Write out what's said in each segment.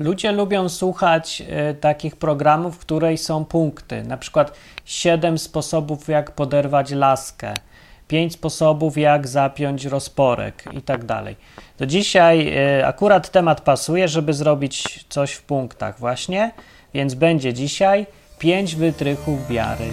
Ludzie lubią słuchać e, takich programów, w których są punkty, na przykład 7 sposobów, jak poderwać laskę, 5 sposobów, jak zapiąć rozporek i tak dalej. To dzisiaj e, akurat temat pasuje, żeby zrobić coś w punktach właśnie, więc będzie dzisiaj 5 wytrychów wiary.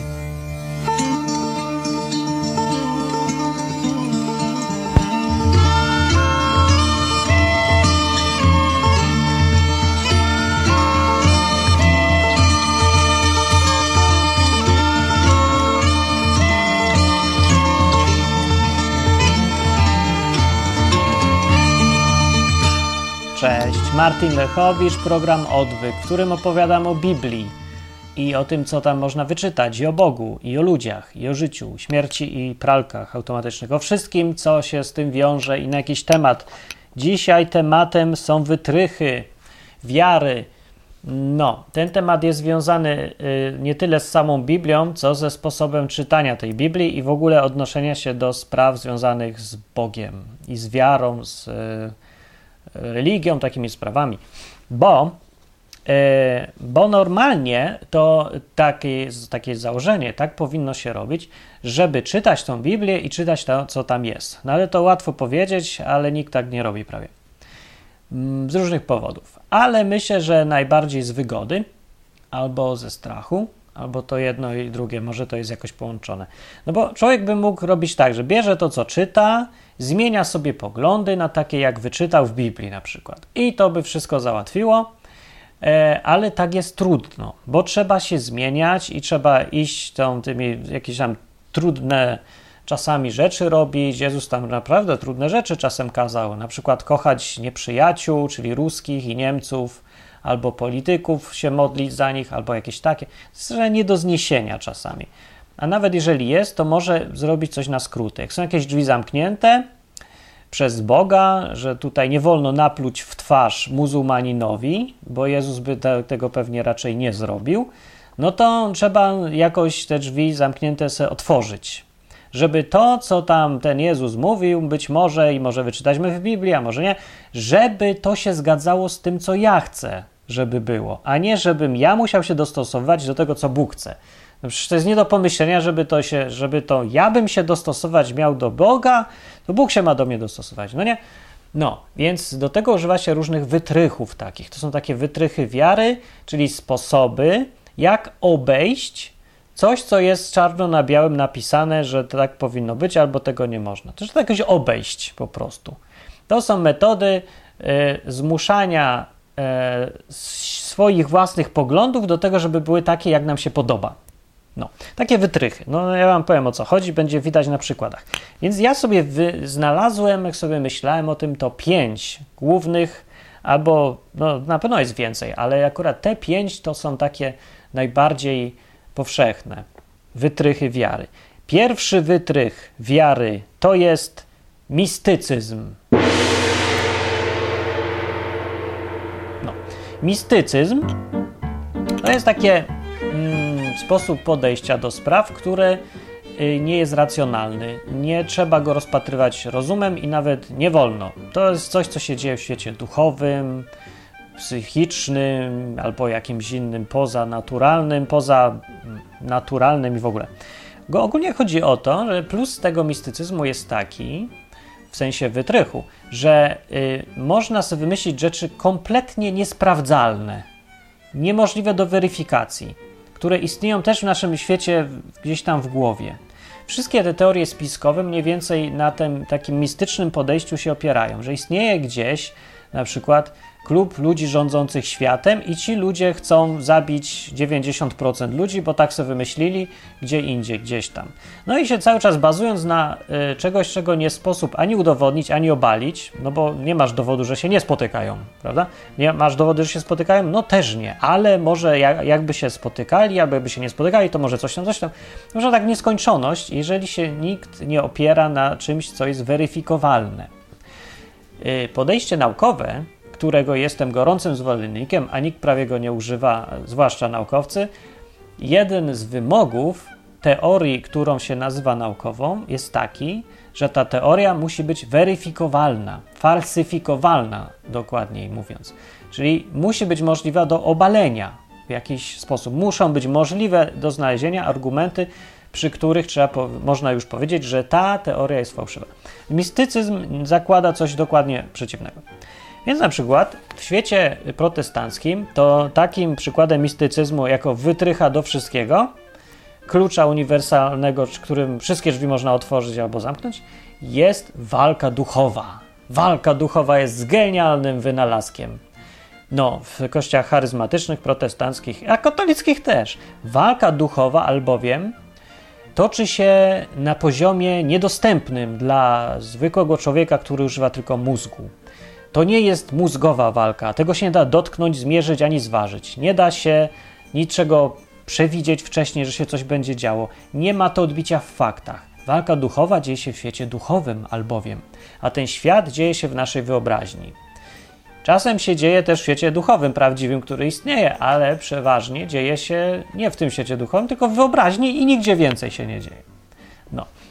Martin Lechowicz, program Odwyk, w którym opowiadam o Biblii i o tym, co tam można wyczytać, i o Bogu, i o ludziach, i o życiu, śmierci i pralkach automatycznych, o wszystkim, co się z tym wiąże i na jakiś temat. Dzisiaj tematem są wytrychy wiary. No, ten temat jest związany y, nie tyle z samą Biblią, co ze sposobem czytania tej Biblii i w ogóle odnoszenia się do spraw związanych z Bogiem i z wiarą, z y, religią, takimi sprawami. Bo, e, bo normalnie to takie, takie założenie, tak powinno się robić, żeby czytać tą Biblię i czytać to, co tam jest. No ale to łatwo powiedzieć, ale nikt tak nie robi prawie. Mm, z różnych powodów. Ale myślę, że najbardziej z wygody albo ze strachu, albo to jedno i drugie, może to jest jakoś połączone. No bo człowiek by mógł robić tak, że bierze to, co czyta, zmienia sobie poglądy na takie, jak wyczytał w Biblii na przykład. I to by wszystko załatwiło, e, ale tak jest trudno, bo trzeba się zmieniać i trzeba iść tą, tymi jakieś tam trudne czasami rzeczy robić. Jezus tam naprawdę trudne rzeczy czasem kazał, na przykład kochać nieprzyjaciół, czyli ruskich i Niemców, albo polityków się modlić za nich, albo jakieś takie. To jest nie do zniesienia czasami. A nawet jeżeli jest, to może zrobić coś na skróty. Jak są jakieś drzwi zamknięte przez Boga, że tutaj nie wolno napluć w twarz muzułmaninowi, bo Jezus by te, tego pewnie raczej nie zrobił, no to trzeba jakoś te drzwi zamknięte sobie otworzyć. Żeby to, co tam ten Jezus mówił, być może i może wyczytaliśmy w Biblii, a może nie, żeby to się zgadzało z tym, co ja chcę, żeby było, a nie żebym ja musiał się dostosować do tego, co Bóg chce. No przecież to jest nie do pomyślenia, żeby to się, żeby to ja bym się dostosować miał do Boga, to Bóg się ma do mnie dostosować, no nie? No, więc do tego używa się różnych wytrychów takich. To są takie wytrychy wiary, czyli sposoby, jak obejść coś, co jest czarno na białym napisane, że to tak powinno być, albo tego nie można. To jest jakoś obejść po prostu. To są metody y, zmuszania swoich własnych poglądów do tego, żeby były takie, jak nam się podoba. No, takie wytrychy. No, ja wam powiem o co chodzi, będzie widać na przykładach. Więc ja sobie znalazłem, jak sobie myślałem o tym, to pięć głównych, albo no, na pewno jest więcej, ale akurat te pięć to są takie najbardziej powszechne wytrychy wiary. Pierwszy wytrych wiary to jest mistycyzm. Mistycyzm to jest takie mm, sposób podejścia do spraw, które y, nie jest racjonalny. Nie trzeba go rozpatrywać rozumem i nawet nie wolno. To jest coś, co się dzieje w świecie duchowym, psychicznym albo jakimś innym pozanaturalnym, poza naturalnym i w ogóle. Go ogólnie chodzi o to, że plus tego mistycyzmu jest taki, w sensie wytrychu, że y, można sobie wymyślić rzeczy kompletnie niesprawdzalne, niemożliwe do weryfikacji, które istnieją też w naszym świecie gdzieś tam w głowie. Wszystkie te teorie spiskowe mniej więcej na tym takim mistycznym podejściu się opierają, że istnieje gdzieś na przykład klub ludzi rządzących światem i ci ludzie chcą zabić 90% ludzi, bo tak sobie wymyślili gdzie indziej, gdzieś tam. No i się cały czas bazując na y, czegoś, czego nie sposób ani udowodnić, ani obalić, no bo nie masz dowodu, że się nie spotykają, prawda? Nie masz dowodu, że się spotykają? No też nie, ale może jak, jakby się spotykali, albo jakby się nie spotykali, to może coś tam, coś tam. Może tak nieskończoność, jeżeli się nikt nie opiera na czymś, co jest weryfikowalne. Y, podejście naukowe którego jestem gorącym zwolennikiem, a nikt prawie go nie używa, zwłaszcza naukowcy, jeden z wymogów teorii, którą się nazywa naukową, jest taki, że ta teoria musi być weryfikowalna, falsyfikowalna, dokładniej mówiąc. Czyli musi być możliwa do obalenia w jakiś sposób. Muszą być możliwe do znalezienia argumenty, przy których trzeba, można już powiedzieć, że ta teoria jest fałszywa. Mistycyzm zakłada coś dokładnie przeciwnego. Więc na przykład w świecie protestanckim to takim przykładem mistycyzmu jako wytrycha do wszystkiego, klucza uniwersalnego, którym wszystkie drzwi można otworzyć albo zamknąć, jest walka duchowa. Walka duchowa jest genialnym wynalazkiem. No, w kościołach charyzmatycznych, protestanckich, a katolickich też. Walka duchowa albowiem toczy się na poziomie niedostępnym dla zwykłego człowieka, który używa tylko mózgu. To nie jest mózgowa walka, tego się nie da dotknąć, zmierzyć ani zważyć. Nie da się niczego przewidzieć wcześniej, że się coś będzie działo. Nie ma to odbicia w faktach. Walka duchowa dzieje się w świecie duchowym albowiem, a ten świat dzieje się w naszej wyobraźni. Czasem się dzieje też w świecie duchowym, prawdziwym, który istnieje, ale przeważnie dzieje się nie w tym świecie duchowym, tylko w wyobraźni i nigdzie więcej się nie dzieje.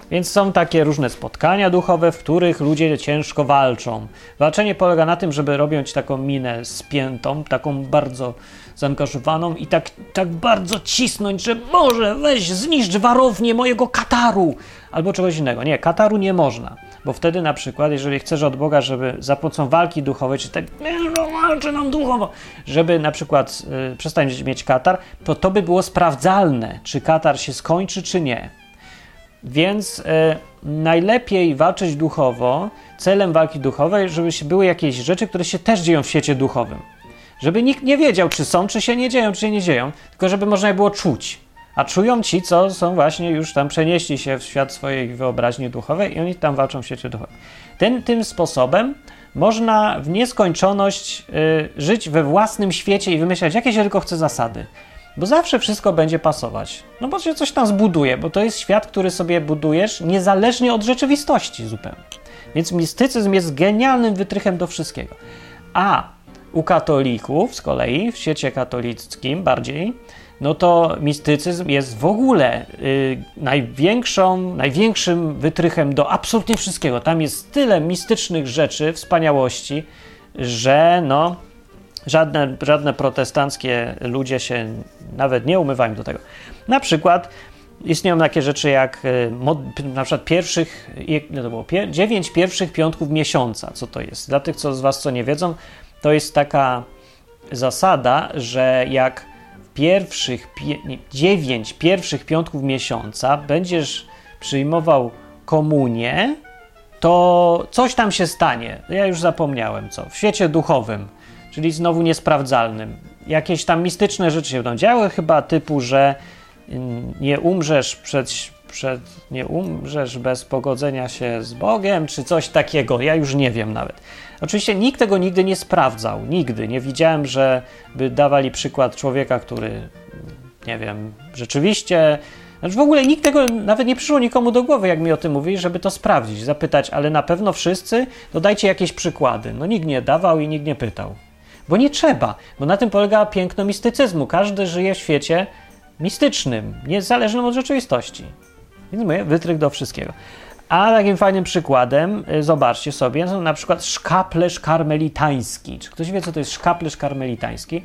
No. Więc są takie różne spotkania duchowe, w których ludzie ciężko walczą. Walczenie polega na tym, żeby robić taką minę spiętą, taką bardzo zaangażowaną i tak, tak bardzo cisnąć, że może weź zniszcz warownię mojego kataru albo czegoś innego. Nie, kataru nie można, bo wtedy na przykład, jeżeli chcesz od Boga, żeby za pomocą walki duchowej, czy tak walczy nam duchowo, żeby na przykład y, przestać mieć katar, to to by było sprawdzalne, czy katar się skończy, czy nie. Więc y, najlepiej walczyć duchowo, celem walki duchowej, żeby były jakieś rzeczy, które się też dzieją w świecie duchowym. Żeby nikt nie wiedział, czy są, czy się nie dzieją, czy się nie dzieją, tylko żeby można było czuć. A czują ci, co są właśnie już tam przenieśli się w świat swojej wyobraźni duchowej i oni tam walczą w świecie duchowym. Ten, tym sposobem można w nieskończoność y, żyć we własnym świecie i wymyślać, jakie się tylko chce zasady. Bo zawsze wszystko będzie pasować. No bo się coś tam zbuduje, bo to jest świat, który sobie budujesz niezależnie od rzeczywistości zupełnie. Więc mistycyzm jest genialnym wytrychem do wszystkiego. A u katolików z kolei, w świecie katolickim bardziej, no to mistycyzm jest w ogóle y, największą, największym wytrychem do absolutnie wszystkiego. Tam jest tyle mistycznych rzeczy, wspaniałości, że no, żadne, żadne protestanckie ludzie się nawet nie umywają do tego. Na przykład istnieją takie rzeczy jak y, na przykład pierwszych, nie to było, dziewięć pierwszych piątków miesiąca. Co to jest? Dla tych co z Was, co nie wiedzą, to jest taka zasada, że jak pierwszych dziewięć pierwszych piątków miesiąca będziesz przyjmował komunię, to coś tam się stanie. Ja już zapomniałem co. W świecie duchowym, czyli znowu niesprawdzalnym. Jakieś tam mistyczne rzeczy się będą działy, chyba typu, że mm, nie umrzesz przed, przed nie umrzesz bez pogodzenia się z Bogiem, czy coś takiego. Ja już nie wiem nawet. Oczywiście nikt tego nigdy nie sprawdzał, nigdy. Nie widziałem, że by dawali przykład człowieka, który, nie wiem, rzeczywiście. Znaczy w ogóle nikt tego, nawet nie przyszło nikomu do głowy, jak mi o tym mówili, żeby to sprawdzić, zapytać, ale na pewno wszyscy, to dajcie jakieś przykłady. No nikt nie dawał i nikt nie pytał. Bo nie trzeba, bo na tym polega piękno mistycyzmu. Każdy żyje w świecie mistycznym, niezależnym od rzeczywistości. Więc mówię, wytryk do wszystkiego. A takim fajnym przykładem, y, zobaczcie sobie, są na przykład szkaplerz karmelitański. Czy ktoś wie, co to jest szkaplerz karmelitański?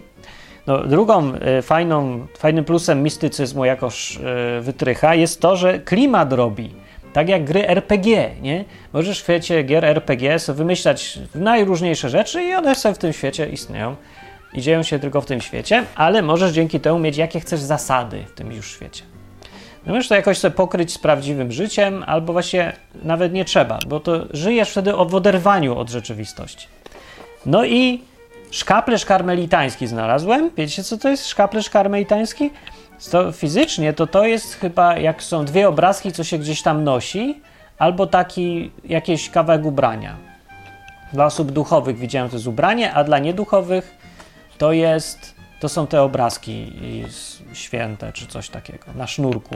No, drugą y, fajną, fajnym plusem mistycyzmu jakoż y, wytrycha jest to, że klimat robi. Tak jak gry RPG, nie? Możesz w świecie gier RPG sobie wymyślać najróżniejsze rzeczy i one sobie w tym świecie istnieją i dzieją się tylko w tym świecie, ale możesz dzięki temu mieć jakie chcesz zasady w tym już świecie. No możesz to jakoś sobie pokryć z prawdziwym życiem, albo właśnie nawet nie trzeba, bo to żyjesz wtedy w oderwaniu od rzeczywistości. No i szkaplerz karmelitański znalazłem. Wiecie, co to jest szkaplerz karmelitański? To fizycznie to to jest chyba, jak są dwie obrazki, co się gdzieś tam nosi, albo taki jakiś kawałek ubrania. Dla osób duchowych widziałem to jest ubranie, a dla nieduchowych to jest, to są te obrazki święte czy coś takiego, na sznurku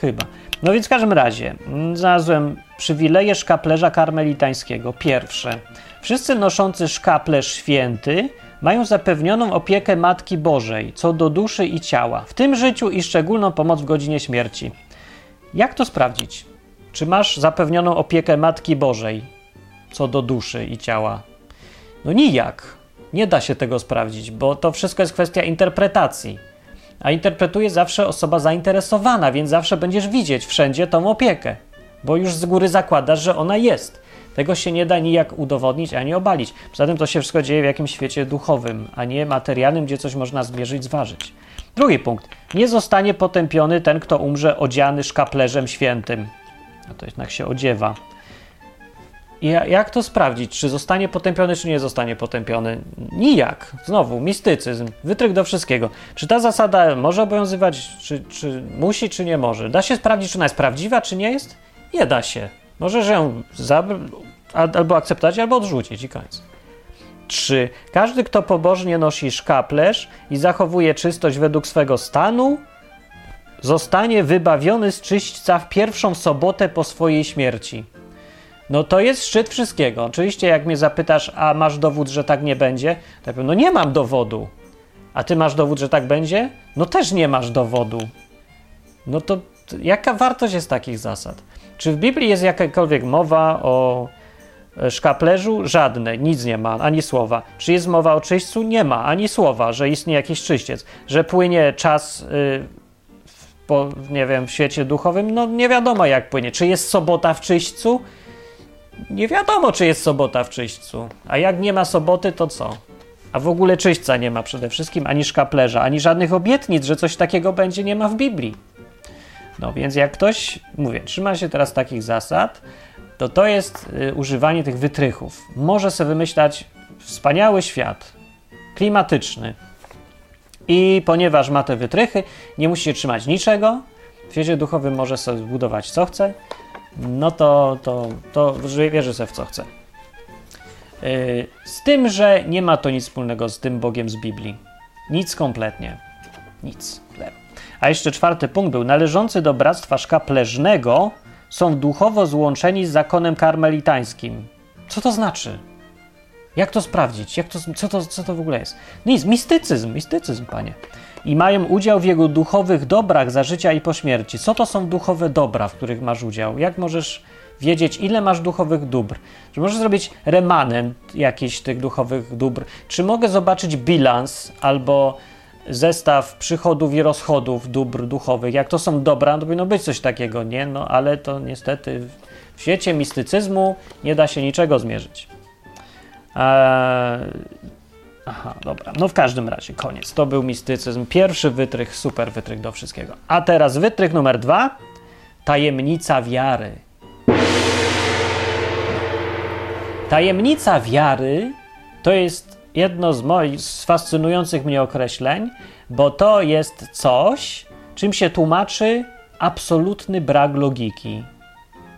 chyba. No więc w każdym razie mm, znalazłem przywileje szkaplerza karmelitańskiego. Pierwsze. Wszyscy noszący szkaplerz święty mają zapewnioną opiekę Matki Bożej co do duszy i ciała, w tym życiu i szczególną pomoc w godzinie śmierci. Jak to sprawdzić? Czy masz zapewnioną opiekę Matki Bożej co do duszy i ciała? No nijak. Nie da się tego sprawdzić, bo to wszystko jest kwestia interpretacji. A interpretuje zawsze osoba zainteresowana, więc zawsze będziesz widzieć wszędzie tą opiekę, bo już z góry zakładasz, że ona jest. Tego się nie da nijak udowodnić ani obalić. Poza tym to się wszystko dzieje w jakimś świecie duchowym, a nie materialnym, gdzie coś można zmierzyć, zważyć. Drugi punkt. Nie zostanie potępiony ten, kto umrze odziany szkaplerzem świętym. A to jednak się odziewa. I jak to sprawdzić? Czy zostanie potępiony, czy nie zostanie potępiony? Nijak. Znowu, mistycyzm, wytryk do wszystkiego. Czy ta zasada może obowiązywać, czy, czy musi, czy nie może? Da się sprawdzić, czy ona jest prawdziwa, czy nie jest? Nie da się. Możesz ją albo akceptować, albo odrzucić i koniec. 3. Każdy, kto pobożnie nosi szkaplerz i zachowuje czystość według swego stanu, zostanie wybawiony z czyśćca w pierwszą sobotę po swojej śmierci. No to jest szczyt wszystkiego. Oczywiście, jak mnie zapytasz, a masz dowód, że tak nie będzie, to ja powiem, no nie mam dowodu. A ty masz dowód, że tak będzie? No też nie masz dowodu. No to, to jaka wartość jest takich zasad? Czy w Biblii jest jakakolwiek mowa o e, szkaplerzu? Żadne, nic nie ma, ani słowa. Czy jest mowa o czyśćcu? Nie ma, ani słowa, że istnieje jakiś czyściec. Że płynie czas, yy, po, nie wiem, w świecie duchowym? No nie wiadomo jak płynie. Czy jest sobota w czyśćcu? Nie wiadomo, czy jest sobota w czyśćcu. A jak nie ma soboty, to co? A w ogóle czyśćca nie ma przede wszystkim, ani szkaplerza, ani żadnych obietnic, że coś takiego będzie, nie ma w Biblii. No więc jak ktoś, mówię, trzyma się teraz takich zasad, to to jest y, używanie tych wytrychów. Może sobie wymyślać wspaniały świat, klimatyczny. I ponieważ ma te wytrychy, nie musi się trzymać niczego. W świecie duchowym może sobie zbudować co chce, no to, to, to wierzy sobie w co chce. Yy, z tym, że nie ma to nic wspólnego z tym Bogiem z Biblii. Nic kompletnie. Nic. A jeszcze czwarty punkt był, należący do bractwa szkapleżnego są duchowo złączeni z zakonem karmelitańskim. Co to znaczy? Jak to sprawdzić? Jak to, co, to, co to w ogóle jest? Nic, mistycyzm, mistycyzm, panie. I mają udział w jego duchowych dobrach za życia i po śmierci. Co to są duchowe dobra, w których masz udział? Jak możesz wiedzieć, ile masz duchowych dóbr? Czy możesz zrobić remanent jakichś tych duchowych dóbr? Czy mogę zobaczyć bilans albo zestaw przychodów i rozchodów dóbr duchowych. Jak to są dobra, to powinno być coś takiego, nie? No ale to niestety w świecie mistycyzmu nie da się niczego zmierzyć. Eee... Aha, dobra. No w każdym razie, koniec. To był mistycyzm. Pierwszy wytrych, super wytrych do wszystkiego. A teraz wytrych numer dwa. Tajemnica wiary. Tajemnica wiary to jest jedno z moich z fascynujących mnie określeń, bo to jest coś, czym się tłumaczy absolutny brak logiki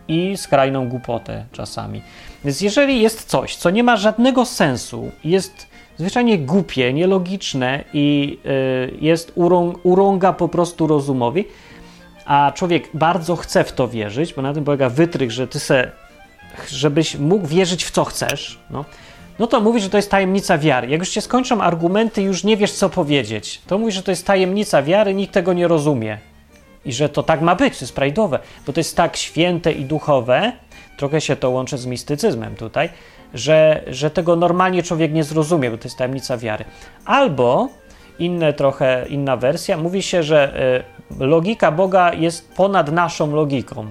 i skrajną głupotę czasami. Więc jeżeli jest coś, co nie ma żadnego sensu, jest zwyczajnie głupie, nielogiczne i y, jest urąg, urąga po prostu rozumowi, a człowiek bardzo chce w to wierzyć, bo na tym polega wytrych, że ty se, żebyś mógł wierzyć w co chcesz, no, no to mówi, że to jest tajemnica wiary. Jak już się skończą argumenty, już nie wiesz, co powiedzieć. To mówi, że to jest tajemnica wiary, nikt tego nie rozumie. I że to tak ma być, to jest frajdowe, bo to jest tak święte i duchowe, trochę się to łączy z mistycyzmem tutaj, że, że tego normalnie człowiek nie zrozumie, bo to jest tajemnica wiary. Albo inne trochę inna wersja, mówi się, że y, logika Boga jest ponad naszą logiką.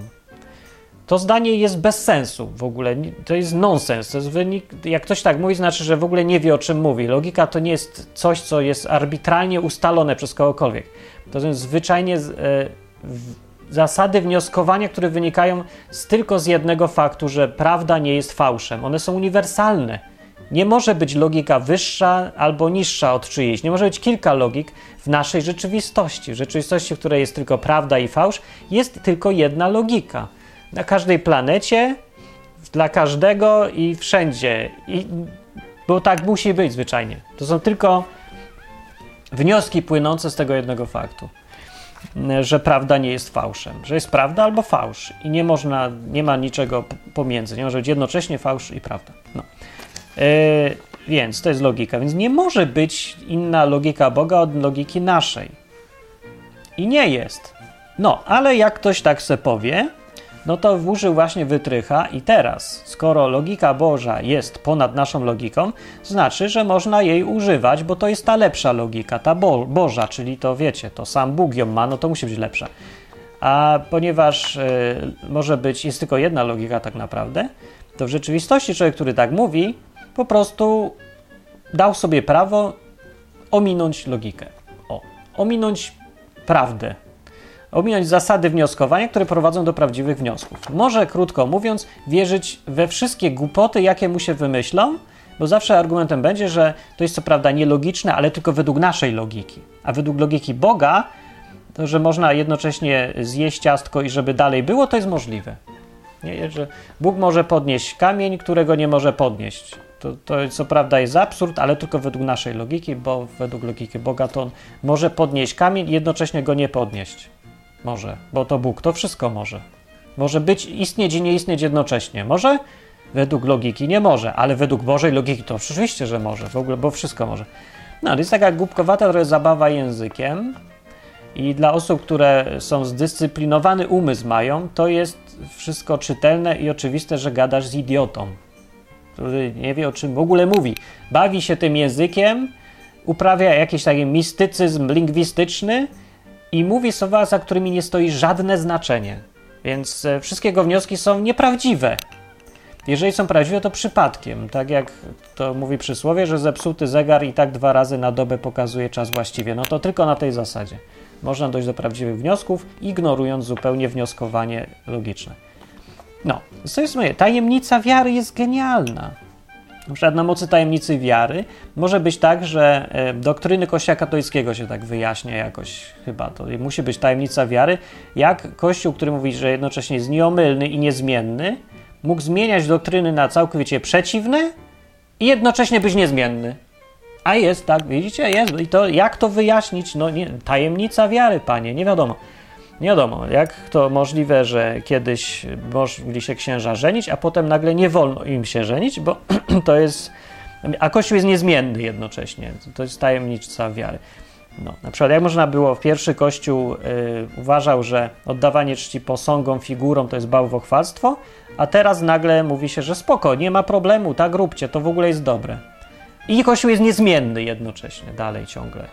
To zdanie jest bez sensu w ogóle. To jest nonsens. To jest wynik, jak ktoś tak mówi, znaczy, że w ogóle nie wie o czym mówi. Logika to nie jest coś, co jest arbitralnie ustalone przez kogokolwiek. To są zwyczajnie e, zasady wnioskowania, które wynikają z, tylko z jednego faktu, że prawda nie jest fałszem. One są uniwersalne. Nie może być logika wyższa albo niższa od czyjejś. Nie może być kilka logik w naszej rzeczywistości. W rzeczywistości, w której jest tylko prawda i fałsz, jest tylko jedna logika na każdej planecie, dla każdego i wszędzie. I, bo tak musi być zwyczajnie. To są tylko wnioski płynące z tego jednego faktu, że prawda nie jest fałszem, że jest prawda albo fałsz i nie można, nie ma niczego pomiędzy, nie może być jednocześnie fałsz i prawda. No. Yy, więc to jest logika, więc nie może być inna logika Boga od logiki naszej. I nie jest. No, ale jak ktoś tak se powie, no to użył właśnie wytrycha i teraz, skoro logika Boża jest ponad naszą logiką, znaczy, że można jej używać, bo to jest ta lepsza logika, ta Bo Boża, czyli to wiecie, to sam Bóg ją ma, no to musi być lepsza. A ponieważ y, może być, jest tylko jedna logika tak naprawdę, to w rzeczywistości człowiek, który tak mówi, po prostu dał sobie prawo ominąć logikę. O, ominąć prawdę. Ominąć zasady wnioskowania, które prowadzą do prawdziwych wniosków. Może, krótko mówiąc, wierzyć we wszystkie głupoty, jakie mu się wymyślą, bo zawsze argumentem będzie, że to jest co prawda nielogiczne, ale tylko według naszej logiki. A według logiki Boga, to że można jednocześnie zjeść ciastko i żeby dalej było, to jest możliwe. Nie, że Bóg może podnieść kamień, którego nie może podnieść. To, to co prawda jest absurd, ale tylko według naszej logiki, bo według logiki Boga to on może podnieść kamień i jednocześnie go nie podnieść. Może, bo to Bóg, to wszystko może. Może być, istnieć i nie istnieć jednocześnie. Może? Według logiki nie może, ale według Bożej logiki to oczywiście, że może, w ogóle, bo wszystko może. No, to jest taka głupkowata trochę zabawa językiem i dla osób, które są zdyscyplinowany umysł mają, to jest wszystko czytelne i oczywiste, że gadasz z idiotą który nie wie o czym w ogóle mówi. Bawi się tym językiem, uprawia jakiś taki mistycyzm lingwistyczny i mówi słowa, za którymi nie stoi żadne znaczenie. Więc e, wszystkie jego wnioski są nieprawdziwe. Jeżeli są prawdziwe, to przypadkiem. Tak jak to mówi przysłowie, że zepsuty zegar i tak dwa razy na dobę pokazuje czas właściwie. No to tylko na tej zasadzie można dojść do prawdziwych wniosków, ignorując zupełnie wnioskowanie logiczne. No, to jest moje. Tajemnica wiary jest genialna. Na przykład na mocy tajemnicy wiary może być tak, że e, doktryny Kościoła katolickiego się tak wyjaśnia jakoś chyba. To musi być tajemnica wiary, jak Kościół, który mówi, że jednocześnie jest nieomylny i niezmienny, mógł zmieniać doktryny na całkowicie przeciwne i jednocześnie być niezmienny. A jest tak, widzicie, jest. I to jak to wyjaśnić? No, nie, tajemnica wiary, panie, nie wiadomo. Nie wiadomo, jak to możliwe, że kiedyś mogli się księża żenić, a potem nagle nie wolno im się żenić, bo to jest. A Kościół jest niezmienny jednocześnie. To jest tajemnica wiary. No, na przykład, jak można było, w pierwszy Kościół y, uważał, że oddawanie czci posągom, figurom to jest bałwochwalstwo, a teraz nagle mówi się, że spoko, nie ma problemu, tak róbcie, to w ogóle jest dobre. I Kościół jest niezmienny jednocześnie, dalej ciągle.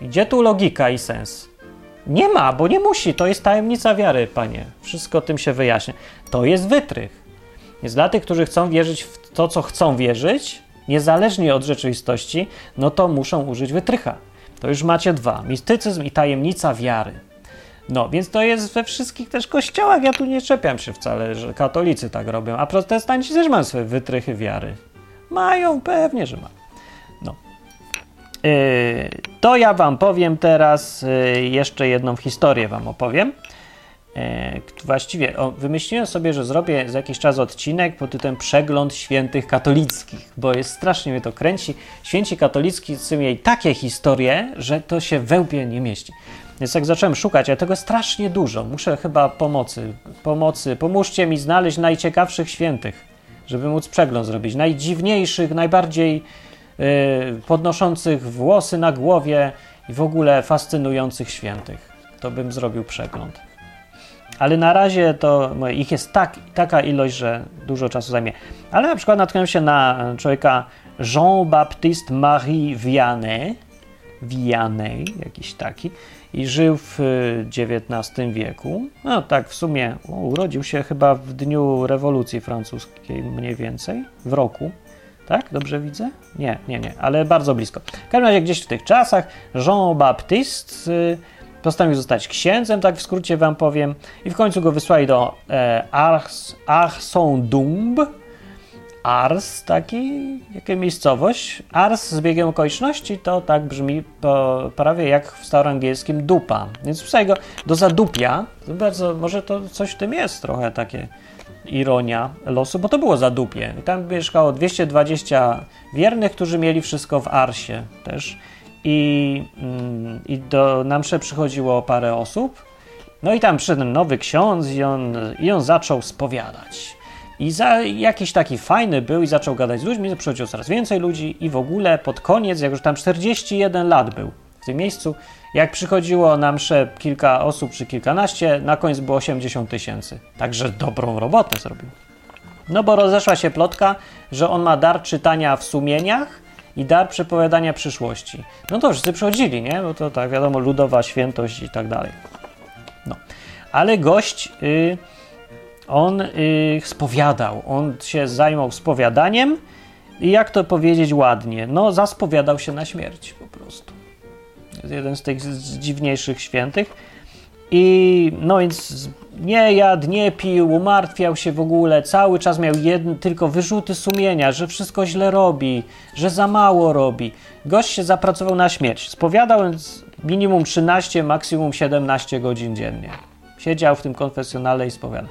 Gdzie tu logika i sens? Nie ma, bo nie musi. To jest tajemnica wiary, panie. Wszystko tym się wyjaśnia. To jest wytrych. Więc dla tych, którzy chcą wierzyć w to, co chcą wierzyć, niezależnie od rzeczywistości, no to muszą użyć wytrycha. To już macie dwa: mistycyzm i tajemnica wiary. No, więc to jest we wszystkich też kościołach. Ja tu nie czepiam się wcale, że katolicy tak robią, a protestanci też mają swoje wytrychy wiary. Mają, pewnie, że mają. Y, to ja Wam powiem teraz y, jeszcze jedną historię Wam opowiem. Y, właściwie o, wymyśliłem sobie, że zrobię za jakiś czas odcinek pod tytułem Przegląd Świętych Katolickich, bo jest strasznie mnie to kręci. Święci katolicki mieli takie historie, że to się we łbie nie mieści. Więc jak zacząłem szukać, a tego strasznie dużo, muszę chyba pomocy, pomocy, pomóżcie mi znaleźć najciekawszych świętych, żeby móc przegląd zrobić, najdziwniejszych, najbardziej podnoszących włosy na głowie i w ogóle fascynujących świętych. To bym zrobił przegląd. Ale na razie to ich jest tak, taka ilość, że dużo czasu zajmie. Ale na przykład natknąłem się na człowieka Jean-Baptiste Marie Vianney, Vianney, jakiś taki, i żył w XIX wieku. No tak, w sumie urodził się chyba w dniu rewolucji francuskiej, mniej więcej, w roku tak? Dobrze widzę? Nie, nie, nie, ale bardzo blisko. W każdym razie gdzieś w tych czasach Jean-Baptiste y, postanowił zostać księdzem, tak w skrócie wam powiem, i w końcu go wysłali do e, Ars, Arsondumb, Ars, taki, jaka miejscowość. Ars z biegiem okoliczności to tak brzmi po, prawie jak w staroangielskim dupa. Więc wysłali go do zadupia. Bardzo, może to coś w tym jest trochę takie ironia losu, bo to było za dupie. Tam mieszkało 220 wiernych, którzy mieli wszystko w Arsie też. I, mm, i do Namsze przychodziło parę osób. No i tam przyszedł nowy ksiądz i on, i on zaczął spowiadać. I za, jakiś taki fajny był i zaczął gadać z ludźmi, przychodziło coraz więcej ludzi i w ogóle pod koniec, jak już tam 41 lat był tym miejscu. Jak przychodziło na mszę kilka osób czy kilkanaście, na końcu było 80 tysięcy. Także dobrą robotę zrobił. No bo rozeszła się plotka, że on ma dar czytania w sumieniach i dar przepowiadania przyszłości. No to wszyscy przychodzili, nie? Bo to tak wiadomo, ludowa świętość i tak dalej. No. Ale gość, y, on y, spowiadał, on się zajmował spowiadaniem i jak to powiedzieć ładnie, no zaspowiadał się na śmierć po prostu. Jest jeden z tych z dziwniejszych świętych. I no więc nie jadł, nie pił, umartwiał się w ogóle, cały czas miał tylko wyrzuty sumienia, że wszystko źle robi, że za mało robi. Gość się zapracował na śmierć. Spowiadał minimum 13, maksimum 17 godzin dziennie. Siedział w tym konfesjonale i spowiadał.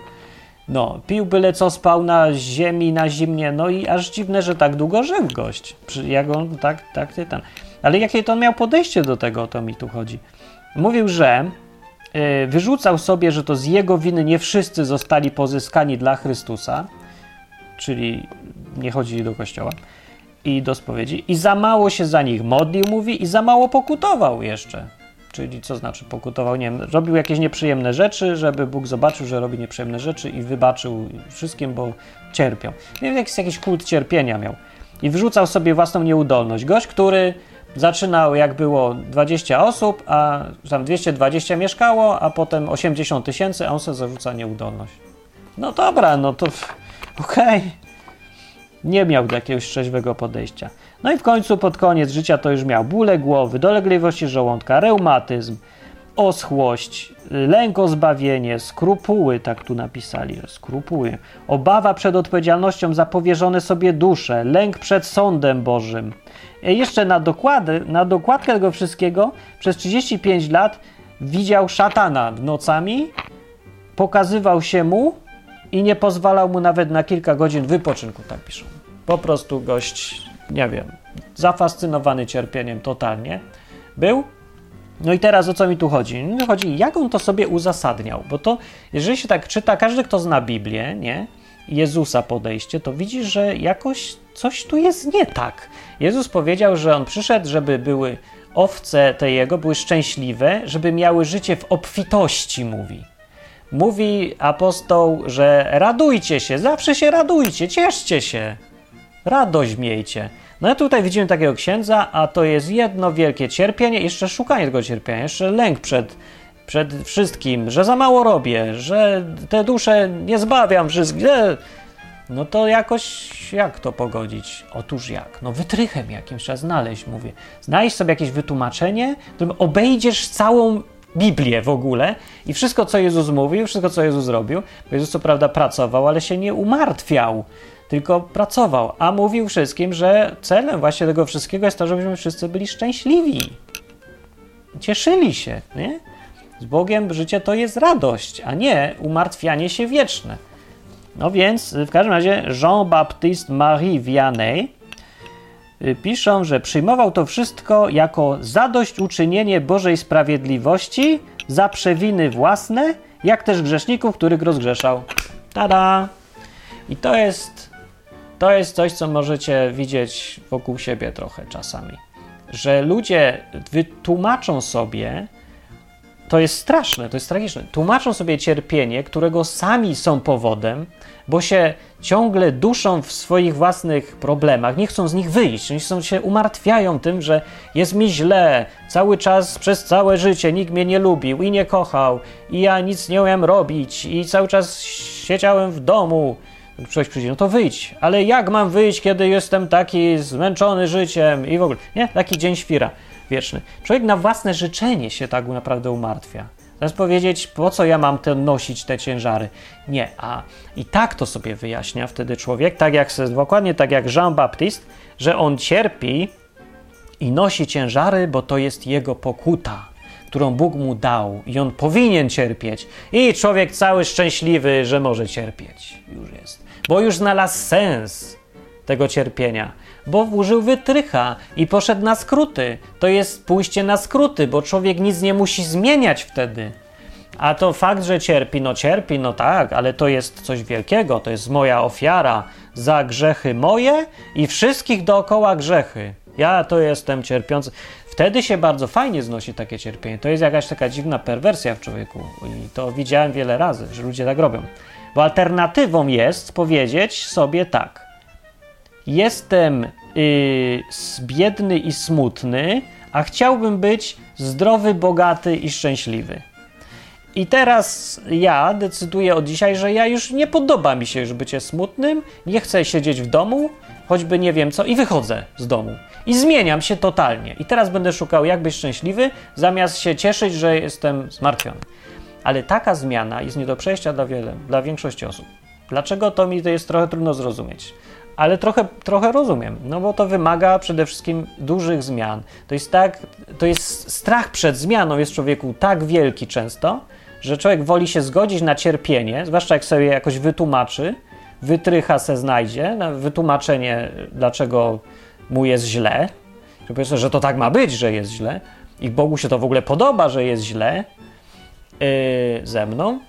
No, pił byle co, spał na ziemi, na zimnie, no i aż dziwne, że tak długo żył gość. Jak on, tak, tak, ten. Ale jakie to on miał podejście do tego, o to mi tu chodzi. Mówił, że y, wyrzucał sobie, że to z jego winy nie wszyscy zostali pozyskani dla Chrystusa, czyli nie chodzili do kościoła i do spowiedzi, i za mało się za nich modlił, mówi, i za mało pokutował jeszcze. Czyli co znaczy pokutował? Nie wiem, robił jakieś nieprzyjemne rzeczy, żeby Bóg zobaczył, że robi nieprzyjemne rzeczy i wybaczył wszystkim, bo cierpią. Nie wiem, jakiś, jakiś kult cierpienia miał. I wyrzucał sobie własną nieudolność. Gość, który zaczynał jak było 20 osób, a tam 220 mieszkało, a potem 80 tysięcy, a on sobie zarzuca nieudolność. No dobra, no to okej. Okay. Nie miał jakiegoś trzeźwego podejścia. No i w końcu pod koniec życia to już miał bóle głowy, dolegliwości żołądka, reumatyzm, oschłość, lęk o zbawienie, skrupuły, tak tu napisali, skrupuły, obawa przed odpowiedzialnością za powierzone sobie dusze, lęk przed sądem Bożym. E, jeszcze na, dokłady, na dokładkę tego wszystkiego przez 35 lat widział szatana nocami, pokazywał się mu i nie pozwalał mu nawet na kilka godzin wypoczynku, tak piszą. Po prostu gość nie wiem, zafascynowany cierpieniem totalnie był. No i teraz o co mi tu chodzi? No chodzi, jak on to sobie uzasadniał, bo to, jeżeli się tak czyta, każdy, kto zna Biblię, nie, Jezusa podejście, to widzi, że jakoś coś tu jest nie tak. Jezus powiedział, że on przyszedł, żeby były owce te jego, były szczęśliwe, żeby miały życie w obfitości, mówi. Mówi apostoł, że radujcie się, zawsze się radujcie, cieszcie się radość miejcie. No ja tutaj widzimy takiego księdza, a to jest jedno wielkie cierpienie, jeszcze szukanie tego cierpienia, jeszcze lęk przed, przed wszystkim, że za mało robię, że te dusze nie zbawiam wszystkich. No to jakoś, jak to pogodzić? Otóż jak? No wytrychem jakimś trzeba znaleźć, mówię. Znajdź sobie jakieś wytłumaczenie, którym obejdziesz całą Biblię w ogóle i wszystko, co Jezus mówił, wszystko, co Jezus zrobił, bo Jezus co prawda pracował, ale się nie umartwiał tylko pracował, a mówił wszystkim, że celem właśnie tego wszystkiego jest to, żebyśmy wszyscy byli szczęśliwi. Cieszyli się, nie? Z Bogiem życie to jest radość, a nie umartwianie się wieczne. No więc w każdym razie Jean-Baptiste Marie Vianney y, piszą, że przyjmował to wszystko jako zadośćuczynienie Bożej sprawiedliwości za przewiny własne, jak też grzeszników, których rozgrzeszał. Tada! I to jest to jest coś, co możecie widzieć wokół siebie trochę czasami. Że ludzie wytłumaczą sobie, to jest straszne, to jest tragiczne, tłumaczą sobie cierpienie, którego sami są powodem, bo się ciągle duszą w swoich własnych problemach, nie chcą z nich wyjść, oni są, się umartwiają tym, że jest mi źle, cały czas, przez całe życie nikt mnie nie lubił i nie kochał, i ja nic nie umiem robić, i cały czas siedziałem w domu, Ktoś przyjdzie, no to wyjdź. Ale jak mam wyjść, kiedy jestem taki zmęczony życiem i w ogóle, nie? Taki dzień świra wieczny. Człowiek na własne życzenie się tak naprawdę umartwia. Zamiast powiedzieć, po co ja mam te, nosić te ciężary? Nie, a i tak to sobie wyjaśnia wtedy człowiek, tak jak dokładnie tak jak Jean-Baptiste, że on cierpi i nosi ciężary, bo to jest jego pokuta, którą Bóg mu dał i on powinien cierpieć. I człowiek cały szczęśliwy, że może cierpieć. Już jest bo już znalazł sens tego cierpienia, bo użył wytrycha i poszedł na skróty. To jest pójście na skróty, bo człowiek nic nie musi zmieniać wtedy. A to fakt, że cierpi, no cierpi, no tak, ale to jest coś wielkiego, to jest moja ofiara za grzechy moje i wszystkich dookoła grzechy. Ja to jestem cierpiący. Wtedy się bardzo fajnie znosi takie cierpienie. To jest jakaś taka dziwna perwersja w człowieku. I to widziałem wiele razy, że ludzie tak robią. Bo alternatywą jest powiedzieć sobie tak. Jestem yy, biedny i smutny, a chciałbym być zdrowy, bogaty i szczęśliwy. I teraz ja decyduję od dzisiaj, że ja już nie podoba mi się już bycie smutnym, nie chcę siedzieć w domu, choćby nie wiem co, i wychodzę z domu. I zmieniam się totalnie. I teraz będę szukał, jak być szczęśliwy, zamiast się cieszyć, że jestem zmartwiony. Ale taka zmiana jest nie do przejścia dla wiele, dla większości osób. Dlaczego to mi to jest trochę trudno zrozumieć? Ale trochę, trochę rozumiem, no bo to wymaga przede wszystkim dużych zmian. To jest tak, to jest strach przed zmianą jest człowieku tak wielki często, że człowiek woli się zgodzić na cierpienie, zwłaszcza jak sobie jakoś wytłumaczy, wytrycha se znajdzie, na wytłumaczenie, dlaczego mu jest źle, że powiedzmy, że to tak ma być, że jest źle. I Bogu się to w ogóle podoba, że jest źle yy, ze mną,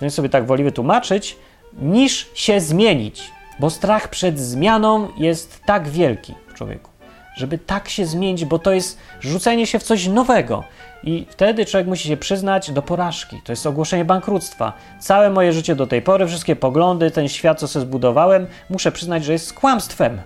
więc sobie tak woli wytłumaczyć, niż się zmienić, bo strach przed zmianą jest tak wielki w człowieku, żeby tak się zmienić, bo to jest rzucenie się w coś nowego. I wtedy człowiek musi się przyznać do porażki. To jest ogłoszenie bankructwa. Całe moje życie do tej pory, wszystkie poglądy, ten świat, co sobie zbudowałem, muszę przyznać, że jest kłamstwem.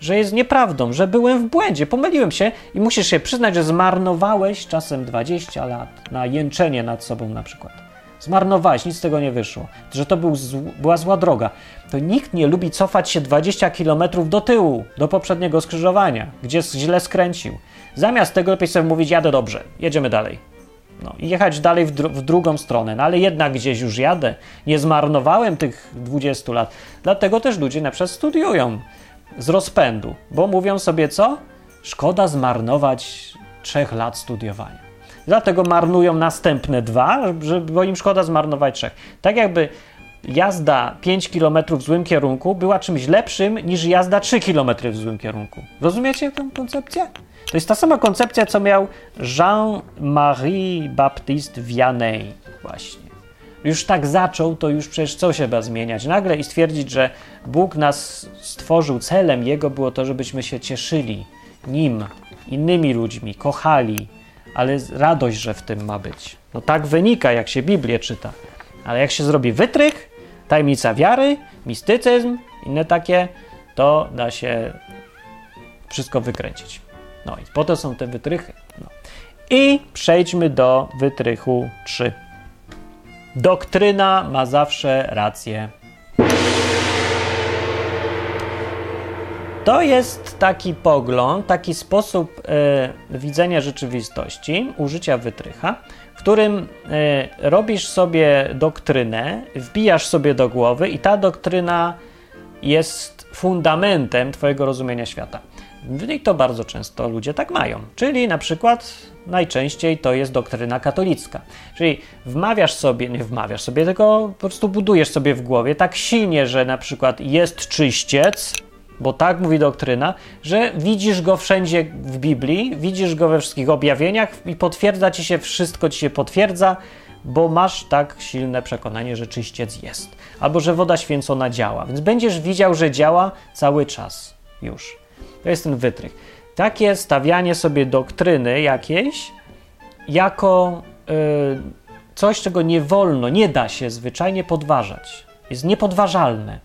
Że jest nieprawdą, że byłem w błędzie, pomyliłem się i musisz się przyznać, że zmarnowałeś czasem 20 lat na jęczenie nad sobą na przykład. Zmarnowałeś, nic z tego nie wyszło. Że to był była zła droga. To nikt nie lubi cofać się 20 km do tyłu, do poprzedniego skrzyżowania, gdzie źle skręcił. Zamiast tego lepiej sobie mówić, jadę dobrze, jedziemy dalej. No, i jechać dalej w, w, drugą stronę, no ale jednak gdzieś już jadę. Nie zmarnowałem tych 20 lat. Dlatego też ludzie na przykład studiują z rozpędu, bo mówią sobie co? Szkoda zmarnować trzech lat studiowania. Dlatego marnują następne dwa, bo im szkoda zmarnować trzech. Tak jakby jazda 5 km w złym kierunku była czymś lepszym niż jazda 3 km w złym kierunku. Rozumiecie tę koncepcję? To jest ta sama koncepcja, co miał Jean-Marie Baptiste Vianney właśnie. Już tak zaczął, to już przecież co się ma zmieniać nagle i stwierdzić, że Bóg nas stworzył, celem Jego było to, żebyśmy się cieszyli Nim, innymi ludźmi, kochali, ale radość, że w tym ma być. No tak wynika, jak się Biblię czyta. Ale jak się zrobi wytrych, tajemnica wiary, mistycyzm, inne takie, to da się wszystko wykręcić. No i po to są te wytrychy. No. I przejdźmy do wytrychu 3. Doktryna ma zawsze rację. To jest taki pogląd, taki sposób e, widzenia rzeczywistości, użycia wytrycha, w którym e, robisz sobie doktrynę, wbijasz sobie do głowy i ta doktryna jest fundamentem Twojego rozumienia świata. I to bardzo często ludzie tak mają. Czyli na przykład najczęściej to jest doktryna katolicka. Czyli wmawiasz sobie, nie wmawiasz sobie, tylko po prostu budujesz sobie w głowie tak silnie, że na przykład jest czyściec, bo tak mówi doktryna, że widzisz go wszędzie w Biblii, widzisz go we wszystkich objawieniach i potwierdza ci się, wszystko ci się potwierdza, bo masz tak silne przekonanie, że czyściec jest, albo że woda święcona działa. Więc będziesz widział, że działa cały czas już. To jest ten wytrych. Takie stawianie sobie doktryny jakiejś jako yy, coś, czego nie wolno, nie da się zwyczajnie podważać. Jest niepodważalne.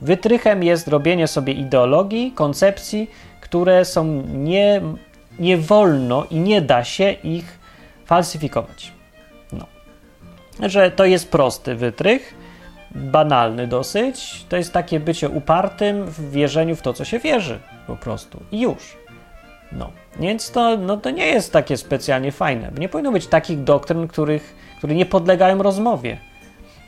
Wytrychem jest robienie sobie ideologii, koncepcji, które są nie, nie wolno i nie da się ich falsyfikować. No. Że to jest prosty wytrych, banalny dosyć. To jest takie bycie upartym w wierzeniu w to, co się wierzy po prostu. I już. No. Więc to, no, to nie jest takie specjalnie fajne. Nie powinno być takich doktryn, których, które nie podlegają rozmowie.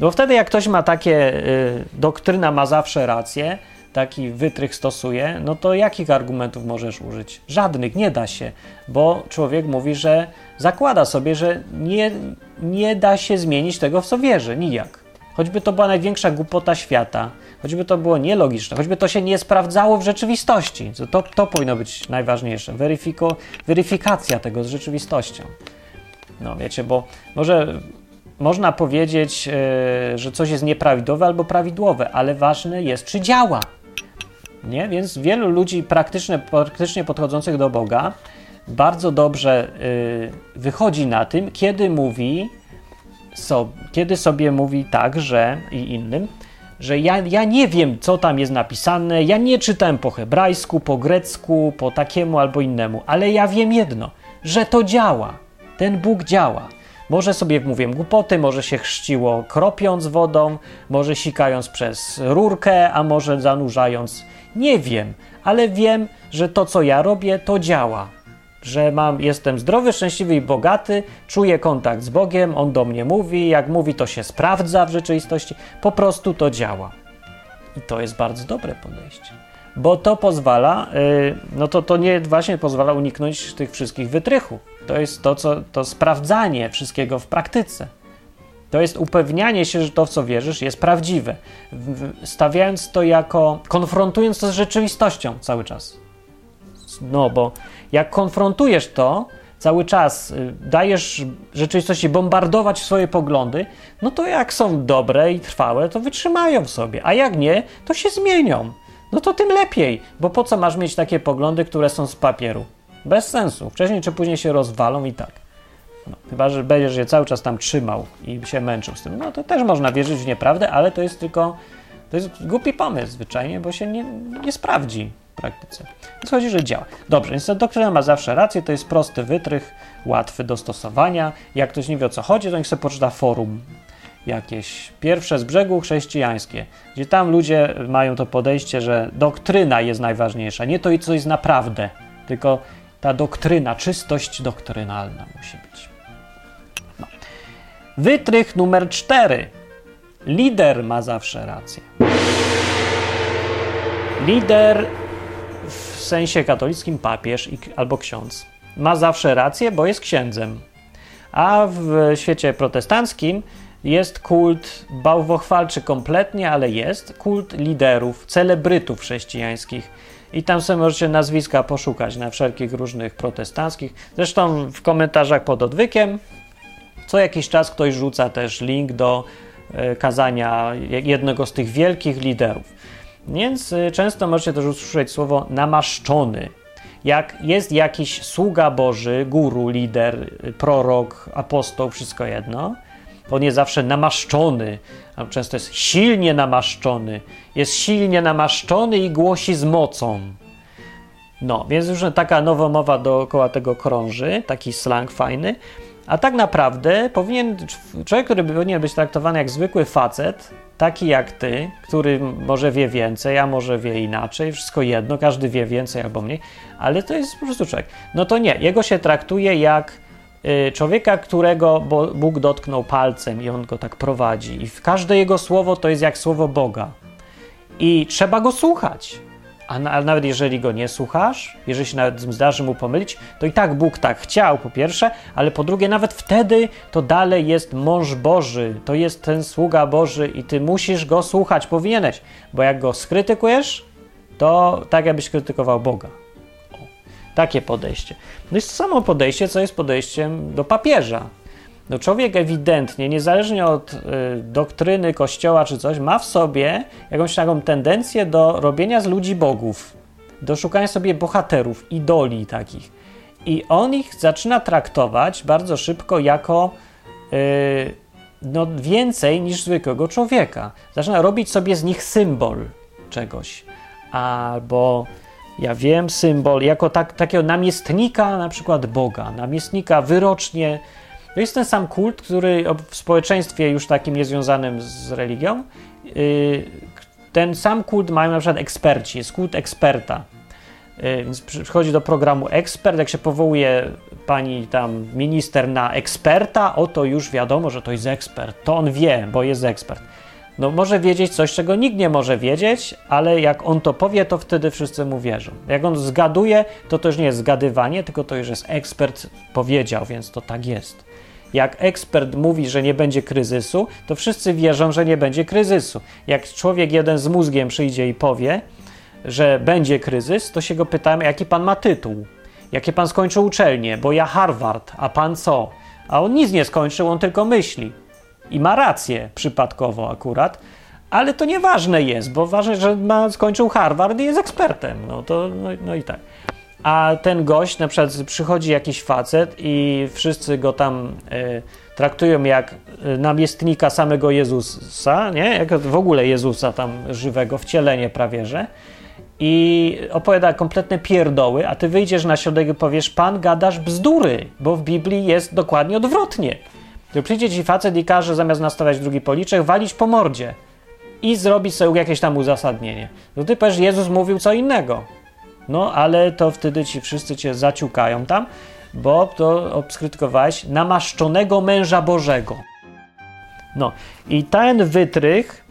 Bo wtedy, jak ktoś ma takie, y, doktryna ma zawsze rację, taki wytrych stosuje, no to jakich argumentów możesz użyć? Żadnych, nie da się, bo człowiek mówi, że zakłada sobie, że nie, nie da się zmienić tego, w co wierzy, nijak. Choćby to była największa głupota świata, choćby to było nielogiczne, choćby to się nie sprawdzało w rzeczywistości. To, to powinno być najważniejsze. Weryfiko, weryfikacja tego z rzeczywistością. No wiecie, bo może można powiedzieć, yy, że coś jest nieprawidłowe albo prawidłowe, ale ważne jest, czy działa. Nie? Więc wielu ludzi praktycznie, podchodzących do Boga bardzo dobrze y, wychodzi na tym, kiedy mówi, so, kiedy sobie mówi tak, że i innym, że ja, ja nie wiem, co tam jest napisane, ja nie czytałem po hebrajsku, po grecku, po takiemu albo innemu, ale ja wiem jedno, że to działa. Ten Bóg działa. Może sobie mówię głupoty, może się chrzciło kropiąc wodą, może sikając przez rurkę, a może zanurzając. Nie wiem, ale wiem, że to, co ja robię, to działa. Że mam, jestem zdrowy, szczęśliwy i bogaty, czuję kontakt z Bogiem, On do mnie mówi, jak mówi, to się sprawdza w rzeczywistości. Po prostu to działa. I to jest bardzo dobre podejście bo to pozwala, y, no to to nie właśnie pozwala uniknąć tych wszystkich wytrychów. To jest to, co, to sprawdzanie wszystkiego w praktyce. To jest upewnianie się, że to, w co wierzysz, jest prawdziwe. Stawiając to jako, konfrontując to z rzeczywistością cały czas. No, bo jak konfrontujesz to cały czas, y, dajesz rzeczywistości bombardować swoje poglądy, no to jak są dobre i trwałe, to wytrzymają sobie, a jak nie, to się zmienią no to tym lepiej, bo po co masz mieć takie poglądy, które są z papieru? Bez sensu. Wcześniej czy później się rozwalą i tak. No, chyba, że będziesz je cały czas tam trzymał i się męczył z tym. No to też można wierzyć w nieprawdę, ale to jest tylko. To jest głupi pomysł zwyczajnie, bo się nie, nie sprawdzi praktyce. Więc chodzi, że działa. Dobrze, więc doktryna ma zawsze rację, to jest prosty wytrych, łatwy do stosowania. Jak ktoś nie wie o co chodzi, to niech sobie poczyta forum jakieś pierwsze z brzegu chrześcijańskie, gdzie tam ludzie mają to podejście, że doktryna jest najważniejsza, nie to, co jest naprawdę, tylko ta doktryna, czystość doktrynalna musi być. No. Wytrych numer cztery. Lider ma zawsze rację. Lider sensie katolickim papież albo ksiądz ma zawsze rację, bo jest księdzem. A w świecie protestanckim jest kult bałwochwalczy kompletnie, ale jest kult liderów, celebrytów chrześcijańskich. I tam sobie możecie nazwiska poszukać na wszelkich różnych protestanckich. Zresztą w komentarzach pod odwykiem co jakiś czas ktoś rzuca też link do e, kazania jednego z tych wielkich liderów. Więc e, często możecie też usłyszeć słowo namaszczony. Jak jest jakiś sługa Boży, guru, lider, prorok, apostoł, wszystko jedno – on jest zawsze namaszczony, a często jest silnie namaszczony. Jest silnie namaszczony i głosi z mocą. No, więc już taka nowomowa dookoła tego krąży, taki slang fajny. A tak naprawdę powinien, człowiek, który powinien być traktowany jak zwykły facet, taki jak ty, który może wie więcej, a może wie inaczej, wszystko jedno, każdy wie więcej albo mniej, ale to jest po prostu człowiek. No to nie, jego się traktuje jak Y, człowieka, którego Bóg dotknął palcem i on go tak prowadzi. I każde jego słowo to jest jak słowo Boga. I trzeba go słuchać. A, nawet jeżeli go nie słuchasz, jeżeli się nawet zdarzy mu pomylić, to i tak Bóg tak chciał, po pierwsze, ale po drugie, nawet wtedy to dalej jest mąż Boży, to jest ten sługa Boży i ty musisz go słuchać, powinieneś, bo jak go skrytykujesz, to tak jakbyś krytykował Boga. Takie podejście. No jest to samo podejście, co jest podejściem do papieża. No człowiek ewidentnie, niezależnie od y, doktryny kościoła czy coś, ma w sobie jakąś taką tendencję do robienia z ludzi bogów, do szukania sobie bohaterów, idoli takich. I on ich zaczyna traktować bardzo szybko jako y, no, więcej niż zwykłego człowieka. Zaczyna robić sobie z nich symbol czegoś. Albo ja wiem, symbol, jako tak, takiego namiestnika na przykład Boga, namiestnika wyrocznie. To jest ten sam kult, który w społeczeństwie już takim niezwiązanym z religią, yy, ten sam kult mają na przykład eksperci, jest kult eksperta. Yy, więc przychodzi do programu ekspert, jak się powołuje pani tam minister na eksperta, oto już wiadomo, że to jest ekspert. To on wie, bo jest ekspert no może wiedzieć coś, czego nikt nie może wiedzieć, ale jak on to powie, to wtedy wszyscy mu wierzą. Jak on zgaduje, to to już nie jest zgadywanie, tylko to już jest ekspert powiedział, więc to tak jest. Jak ekspert mówi, że nie będzie kryzysu, to wszyscy wierzą, że nie będzie kryzysu. Jak człowiek jeden z mózgiem przyjdzie i powie, że będzie kryzys, to się go pytamy, jaki pan ma tytuł, jakie pan skończył uczelnię, bo ja Harvard, a pan co? A on nic nie skończył, on tylko myśli. I ma rację przypadkowo akurat, ale to nieważne jest, bo ważne, że ma, skończył Harvard i jest ekspertem. No, to, no, no i tak. A ten gość, na przykład przychodzi jakiś facet i wszyscy go tam y, traktują jak e, namiestnika samego Jezusa, nie? Jak w ogóle Jezusa tam żywego, wcielenie prawie, że i opowiada kompletne pierdoły, a ty wyjdziesz na środek i powiesz, pan gadasz bzdury, bo w Biblii jest dokładnie odwrotnie. To przyjdzie ci facet i każe zamiast nastawiać drugi policzek, walić po mordzie i zrobić sobie jakieś tam uzasadnienie. To ty powiesz, Jezus mówił co innego. No, ale to wtedy ci wszyscy cię zaciukają tam, bo to obskrytykowałeś namaszczonego męża Bożego. No, i ten wytrych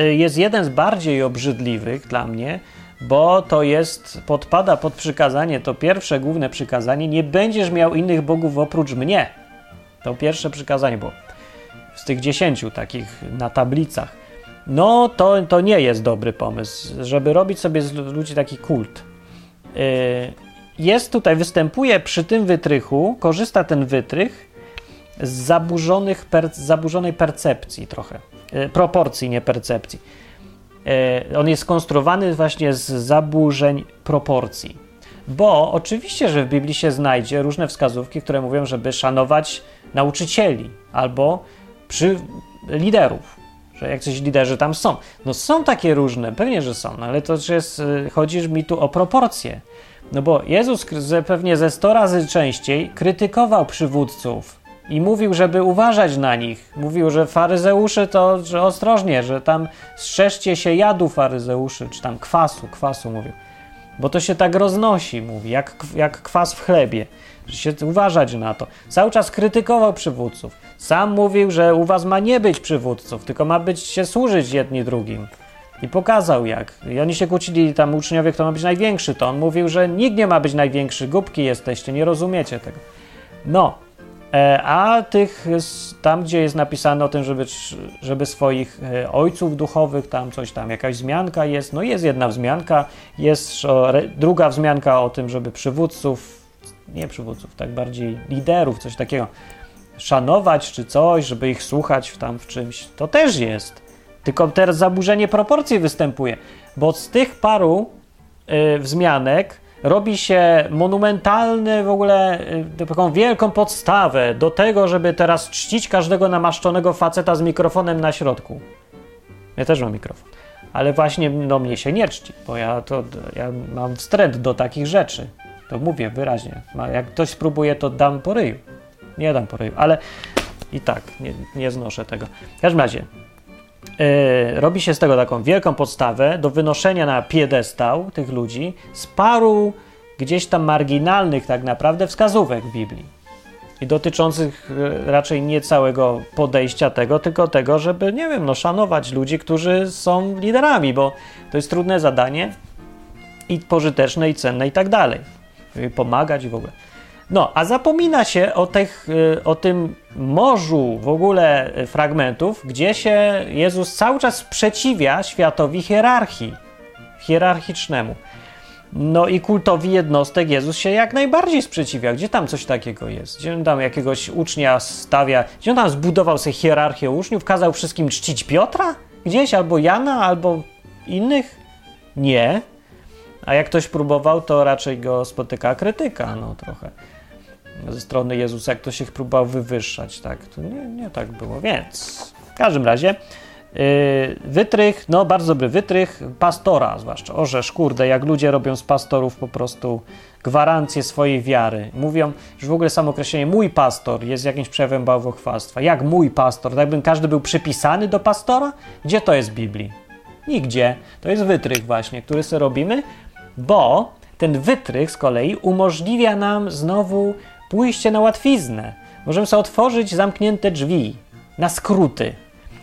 y, jest jeden z bardziej obrzydliwych dla mnie, bo to jest, podpada pod przykazanie, to pierwsze główne przykazanie, nie będziesz miał innych bogów oprócz mnie. To pierwsze przykazanie było z tych dziesięciu takich na tablicach. No, to, to nie jest dobry pomysł, żeby robić sobie z ludzi taki kult. Yy, jest tutaj, występuje przy tym wytrychu, korzysta ten wytrych z zaburzonych per, zaburzonej percepcji trochę, yy, proporcji, nie percepcji. Yy, on jest skonstruowany właśnie z zaburzeń proporcji. Bo oczywiście, że w Biblii się znajdzie różne wskazówki, które mówią, żeby szanować nauczycieli albo przy liderów, że jak coś liderzy tam są. No są takie różne, pewnie, że są, no ale to jest, y, chodzi mi tu o proporcje. No bo Jezus pewnie ze 100 razy częściej krytykował przywódców i mówił, żeby uważać na nich. Mówił, że faryzeuszy to że ostrożnie, że tam strzeżcie się jadu faryzeuszy, czy tam kwasu, kwasu mówił. Bo to się tak roznosi, mówi, jak, jak kwas w chlebie się uważać na to. Cały czas krytykował przywódców. Sam mówił, że u was ma nie być przywódców, tylko ma być się służyć jedni drugim. I pokazał jak. I oni się kłócili tam uczniowie, kto ma być największy. To on mówił, że nikt nie ma być największy, głupki jesteście, nie rozumiecie tego. No, e, a tych tam, gdzie jest napisane o tym, żeby, żeby swoich e, ojców duchowych, tam coś tam, jakaś wzmianka jest, no jest jedna wzmianka, jest druga wzmianka o tym, żeby przywódców nie przywódców, tak bardziej liderów, coś takiego, szanować czy coś, żeby ich słuchać w tam w czymś, to też jest. Tylko teraz zaburzenie proporcji występuje, bo z tych paru y, wzmianek robi się monumentalny w ogóle y, taką wielką podstawę do tego, żeby teraz czcić każdego namaszczonego faceta z mikrofonem na środku. Ja też mam mikrofon. Ale właśnie no mnie się nie czci, bo ja to ja mam wstręt do takich rzeczy. To mówię wyraźnie. Jak ktoś spróbuje, to dam po ryju. Nie dam po ryju, ale i tak nie, nie znoszę tego. W każdym razie yy, robi się z tego taką wielką podstawę do wynoszenia na piedestał tych ludzi z paru gdzieś tam marginalnych tak naprawdę wskazówek w Biblii. I dotyczących e, raczej nie całego podejścia tego, tylko tego, żeby, nie wiem, no, szanować ludzi, którzy są liderami, bo to jest trudne zadanie i pożyteczne, i cenne, i tak dalej pomagać w ogóle. No, a zapomina się o, tych, y, o tym morzu w ogóle fragmentów, gdzie się Jezus cały czas sprzeciwia światowi hierarchii, hierarchicznemu. No i kultowi jednostek Jezus się jak najbardziej sprzeciwia. Gdzie tam coś takiego jest? Gdzie on tam jakiegoś ucznia stawia? Gdzie on tam zbudował sobie hierarchię uczniów? Kazał wszystkim czcić Piotra? Gdzieś? Albo Jana? Albo innych? Nie. A jak ktoś próbował, to raczej go spotyka krytyka, no trochę ze strony Jezusa, jak ktoś ich próbował wywyższać, tak? To nie, nie tak było, więc w każdym razie yy, wytrych, no bardzo dobry wytrych pastora, zwłaszcza orzesz, kurde, jak ludzie robią z pastorów po prostu gwarancję swojej wiary. Mówią, że w ogóle samo określenie mój pastor jest jakimś przejawem bałwochwalstwa. Jak mój pastor? Tak by każdy był przypisany do pastora? Gdzie to jest w Biblii? Nigdzie. To jest wytrych właśnie, który sobie robimy, bo ten wytrych z kolei umożliwia nam znowu pójście na łatwiznę. Możemy sobie otworzyć zamknięte drzwi na skróty.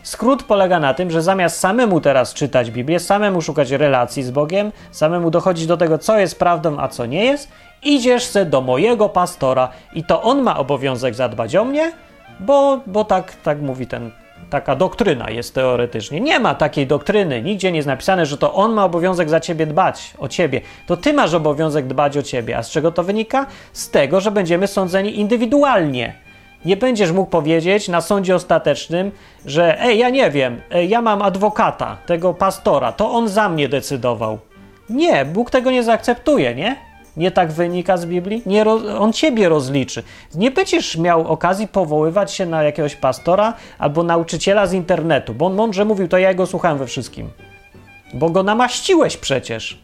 Skrót polega na tym, że zamiast samemu teraz czytać Biblię, samemu szukać relacji z Bogiem, samemu dochodzić do tego, co jest prawdą, a co nie jest, idziesz se do mojego pastora i to on ma obowiązek zadbać o mnie, bo, bo tak, tak mówi ten taka doktryna jest teoretycznie. Nie ma takiej doktryny, nigdzie nie jest napisane, że to on ma obowiązek za ciebie dbać, o ciebie. To ty masz obowiązek dbać o ciebie. A z czego to wynika? Z tego, że będziemy sądzeni indywidualnie. Nie będziesz mógł powiedzieć na sądzie ostatecznym, że ej, ja nie wiem, ja mam adwokata, tego pastora, to on za mnie decydował. Nie, Bóg tego nie zaakceptuje, nie? Nie tak wynika z Biblii? Nie on ciebie rozliczy. Nie będziesz miał okazji powoływać się na jakiegoś pastora albo nauczyciela z internetu, bo on mądrze mówił, to ja go słuchałem we wszystkim. Bo go namaściłeś przecież.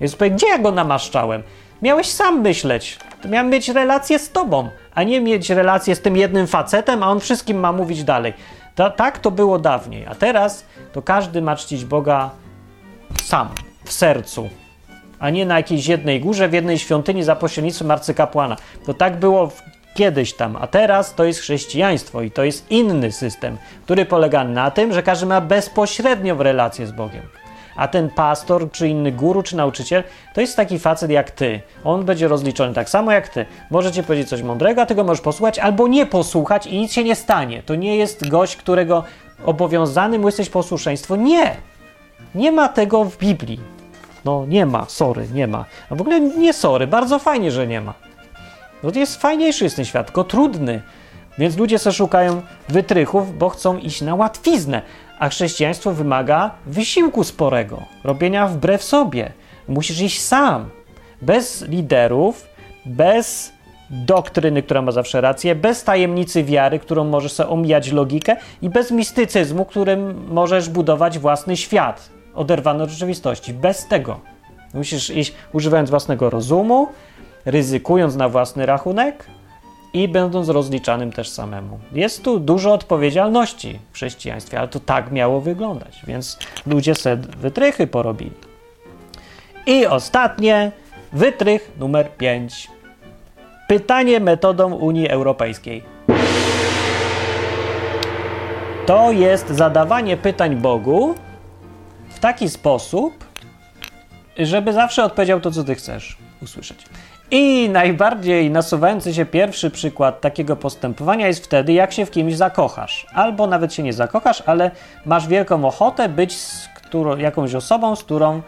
Więc powie, gdzie ja go namaszczałem? Miałeś sam myśleć. Miałem mieć relację z tobą, a nie mieć relację z tym jednym facetem, a on wszystkim ma mówić dalej. To, tak to było dawniej, a teraz to każdy ma czcić Boga sam, w sercu, a nie na jakiejś jednej górze, w jednej świątyni za pośrednictwem arcykapłana. To tak było kiedyś tam, a teraz to jest chrześcijaństwo i to jest inny system, który polega na tym, że każdy ma bezpośrednio w relację z Bogiem. A ten pastor, czy inny guru, czy nauczyciel, to jest taki facet jak ty. On będzie rozliczony tak samo jak ty. Możecie powiedzieć coś mądrego, a ty go możesz posłuchać, albo nie posłuchać i nic się nie stanie. To nie jest gość, którego obowiązanym jesteś posłuszeństwo. Nie! Nie ma tego w Biblii. No nie ma, sorry, nie ma. A w ogóle nie sorry, bardzo fajnie, że nie ma. No to jest fajniejszy jest ten świat, tylko trudny. Więc ludzie sobie szukają wytrychów, bo chcą iść na łatwiznę. A chrześcijaństwo wymaga wysiłku sporego, robienia wbrew sobie. Musisz iść sam, bez liderów, bez doktryny, która ma zawsze rację, bez tajemnicy wiary, którą możesz sobie omijać logikę i bez mistycyzmu, którym możesz budować własny świat oderwany od rzeczywistości. Bez tego. Musisz iść używając własnego rozumu, ryzykując na własny rachunek, i będąc rozliczanym też samemu. Jest tu dużo odpowiedzialności w chrześcijaństwie, ale to tak miało wyglądać, więc ludzie se wytrychy porobili. I ostatnie, wytrych numer 5. Pytanie metodą Unii Europejskiej. To jest zadawanie pytań Bogu taki sposób, żeby zawsze odpowiedział to, co ty chcesz usłyszeć. I najbardziej nasuwający się pierwszy przykład takiego postępowania jest wtedy, jak się w kimś zakochasz. Albo nawet się nie zakochasz, ale masz wielką ochotę być z którą, jakąś osobą, z którą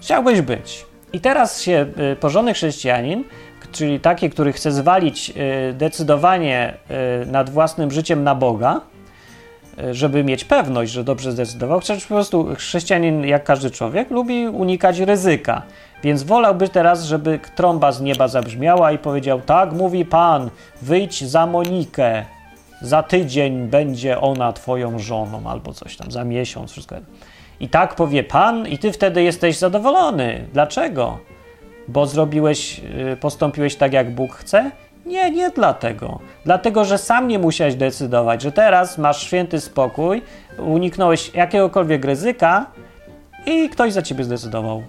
chciałbyś być. I teraz się y, porządny chrześcijanin, czyli taki, który chce zwalić y, decydowanie y, nad własnym życiem na Boga, żeby mieć pewność, że dobrze zdecydował, chociaż po prostu chrześcijanin, jak każdy człowiek, lubi unikać ryzyka. Więc wolałby teraz, żeby trąba z nieba zabrzmiała i powiedział: Tak, mówi Pan, wyjdź za Monikę. Za tydzień będzie ona twoją żoną, albo coś tam, za miesiąc, wszystko. I tak powie Pan, i ty wtedy jesteś zadowolony. Dlaczego? Bo zrobiłeś, y, postąpiłeś tak, jak Bóg chce? Nie, nie dlatego. Dlatego, że sam nie musiałeś decydować, że teraz masz święty spokój, uniknąłeś jakiegokolwiek ryzyka i ktoś za ciebie zdecydował.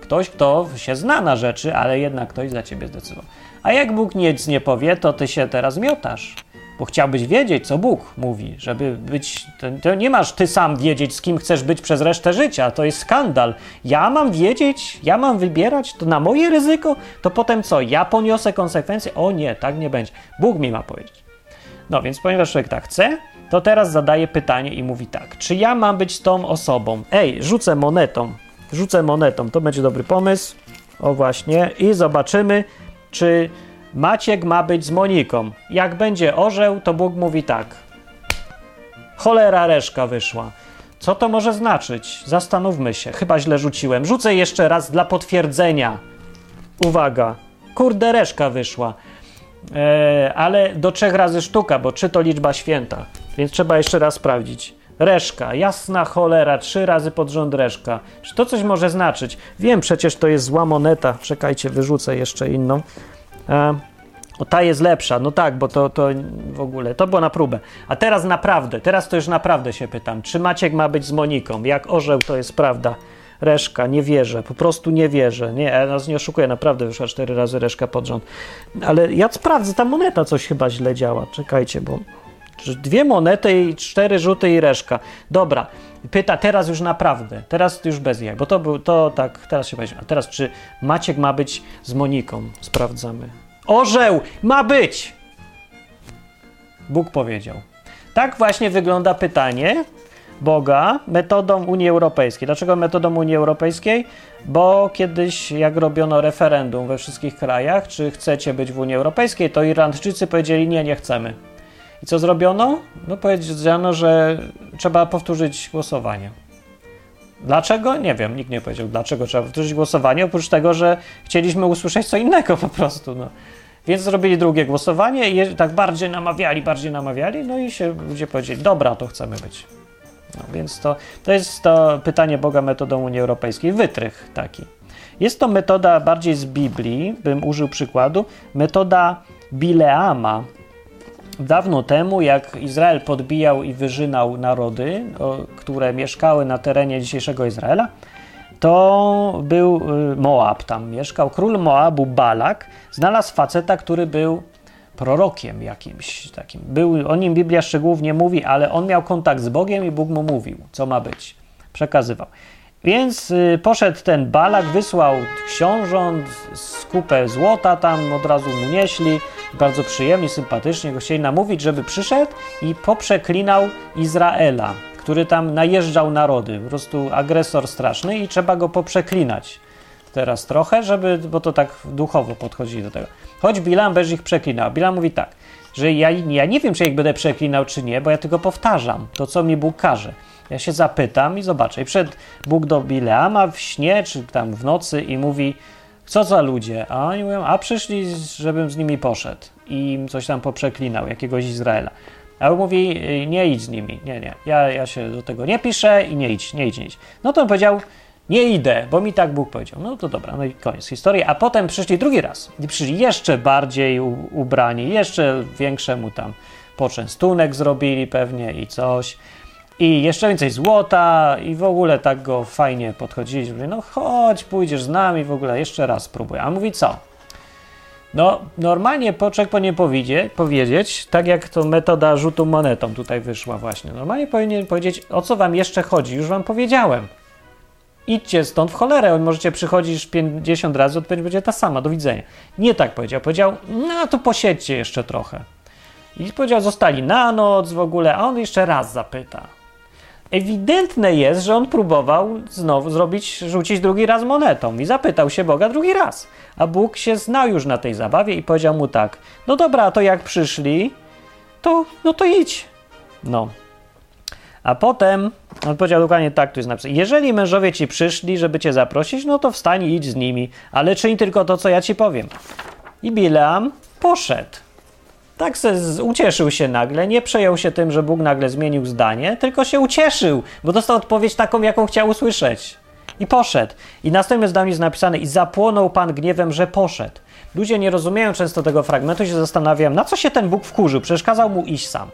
Ktoś, kto się zna na rzeczy, ale jednak ktoś za ciebie zdecydował. A jak Bóg nic nie powie, to ty się teraz miotasz. Bo chciałbyś wiedzieć, co Bóg mówi, żeby być. To, to, nie masz ty sam wiedzieć, z kim chcesz być przez resztę życia. To jest skandal. Ja mam wiedzieć, ja mam wybierać, to na moje ryzyko, to potem co? Ja poniosę konsekwencje? O nie, tak nie będzie. Bóg mi ma powiedzieć. No więc, ponieważ człowiek tak chce, to teraz zadaje pytanie i mówi tak: czy ja mam być tą osobą? Ej, rzucę monetą Rzucę monetą, to będzie dobry pomysł. O właśnie. I zobaczymy, czy Maciek ma być z Moniką. Jak będzie orzeł, to Bóg mówi tak. Cholera reszka wyszła. Co to może znaczyć? Zastanówmy się. Chyba źle rzuciłem. Rzucę jeszcze raz dla potwierdzenia. Uwaga. Kurde, reszka wyszła. Eee, ale do trzech razy sztuka, bo czy to liczba święta. Więc trzeba jeszcze raz sprawdzić. Reszka, jasna cholera, trzy razy pod rząd reszka. Czy to coś może znaczyć? Wiem, przecież to jest zła moneta. Czekajcie, wyrzucę jeszcze inną. E, o, ta jest lepsza. No tak, bo to, to w ogóle, to było na próbę. A teraz naprawdę, teraz to już naprawdę się pytam. Czy Maciek ma być z Moniką? Jak orzeł, to jest prawda. Reszka, nie wierzę, po prostu nie wierzę. Nie, ja nas nie oszukuję, naprawdę wyszła cztery razy reszka pod rząd. Ale ja sprawdzę, ta moneta coś chyba źle działa. Czekajcie, bo Dwie monety i cztery rzuty i reszka. Dobra, pyta teraz już naprawdę, teraz już bez jaj, bo to był, to tak, teraz się weźmie. A teraz czy Maciek ma być z Moniką? Sprawdzamy. Orzeł ma być! Bóg powiedział. Tak właśnie wygląda pytanie, Boga metodą Unii Europejskiej. Dlaczego metodą Unii Europejskiej? Bo kiedyś, jak robiono referendum we wszystkich krajach, czy chcecie być w Unii Europejskiej, to Irlandczycy powiedzieli nie, nie chcemy. I co zrobiono? No powiedziano, że trzeba powtórzyć głosowanie. Dlaczego? Nie wiem, nikt nie powiedział, dlaczego trzeba powtórzyć głosowanie, oprócz tego, że chcieliśmy usłyszeć co innego po prostu. No. Więc zrobili drugie głosowanie i tak bardziej namawiali, bardziej namawiali, no i się ludzie powiedzieli, dobra, to chcemy być. No, więc to, to jest to pytanie Boga metodą Unii Europejskiej, wytrych taki. Jest to metoda bardziej z Biblii, bym użył przykładu, metoda Bileama. Dawno temu, jak Izrael podbijał i wyżynał narody, które mieszkały na terenie dzisiejszego Izraela, to był y, Moab tam mieszkał. Król Moabu, Balak, znalazł faceta, który był prorokiem jakimś takim. Był, o nim Biblia szczegółów nie mówi, ale on miał kontakt z Bogiem i Bóg mu mówił, co ma być. Przekazywał. Więc y, poszedł ten Balak, wysłał książąt, skupę złota tam od razu mu nieśli. Bardzo przyjemnie, sympatycznie go chcieli namówić, żeby przyszedł i poprzeklinał Izraela który tam najeżdżał narody, po prostu agresor straszny i trzeba go poprzeklinać teraz trochę, żeby, bo to tak duchowo podchodzi do tego. Choć Bilam bez ich przeklinał. Bilam mówi tak, że ja, ja nie wiem, czy ich będę przeklinał, czy nie, bo ja tylko powtarzam to, co mi Bóg każe. Ja się zapytam i zobaczę. I przed Bóg do Bileama w śnie, czy tam w nocy i mówi, co za ludzie? A oni mówią, a przyszli, żebym z nimi poszedł i coś tam poprzeklinał, jakiegoś Izraela. A on mówi, y, nie idź z nimi, nie, nie, ja, ja się do tego nie piszę i nie idź, nie idź, nie idź. No to on powiedział, nie idę, bo mi tak Bóg powiedział. No to dobra, no i koniec historii. A potem przyszli drugi raz i przyszli jeszcze bardziej ubrani, jeszcze większemu tam poczęstunek zrobili pewnie i coś. I jeszcze więcej złota i w ogóle tak go fajnie podchodzili. No chodź, pójdziesz z nami w ogóle, jeszcze raz spróbuj. A mówi co? No, normalnie poczek powinien powiedzieć, powiedzieć, tak jak to metoda rzutu monetą tutaj wyszła właśnie. Normalnie powinien powiedzieć, o co wam jeszcze chodzi, już wam powiedziałem. Idźcie stąd w cholerę, możecie przychodzić 50 razy, odpowiedź będzie ta sama, do widzenia. Nie tak powiedział, powiedział, no to posiedźcie jeszcze trochę. I powiedział, zostali na noc w ogóle, a on jeszcze raz zapyta. Ewidentne jest, że on próbował znowu zrobić, rzucić drugi raz monetą i zapytał się Boga drugi raz. A Bóg się znał już na tej zabawie i powiedział mu tak: No dobra, to jak przyszli, to no to idź. No. A potem on powiedział dokładnie tak, tu jest napisane. Jeżeli mężowie ci przyszli, żeby cię zaprosić, no to wstań i idź z nimi, ale czyń tylko to, co ja ci powiem. I Bileam poszedł. Tak se ucieszył się nagle, nie przejął się tym, że Bóg nagle zmienił zdanie, tylko się ucieszył, bo dostał odpowiedź taką, jaką chciał usłyszeć. I poszedł. I następne zdanie jest napisane: I zapłonął Pan gniewem, że poszedł. Ludzie nie rozumieją często tego fragmentu, się zastanawiam, na co się ten Bóg wkurzył, przecież kazał mu iść sam.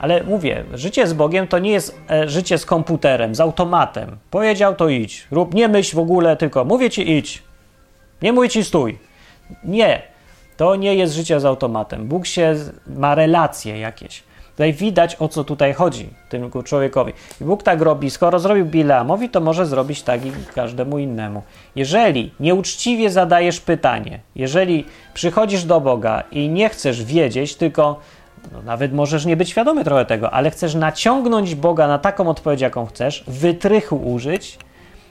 Ale mówię, życie z Bogiem to nie jest e, życie z komputerem, z automatem. Powiedział to idź. Rób, nie myśl w ogóle, tylko mówię ci idź. Nie mówię ci stój. Nie. To nie jest życie z automatem. Bóg się ma relacje jakieś. Tutaj widać, o co tutaj chodzi temu człowiekowi. I Bóg tak robi. Skoro zrobił Bileamowi, to może zrobić tak i każdemu innemu. Jeżeli nieuczciwie zadajesz pytanie, jeżeli przychodzisz do Boga i nie chcesz wiedzieć, tylko no, nawet możesz nie być świadomy trochę tego, ale chcesz naciągnąć Boga na taką odpowiedź, jaką chcesz, wytrychu użyć,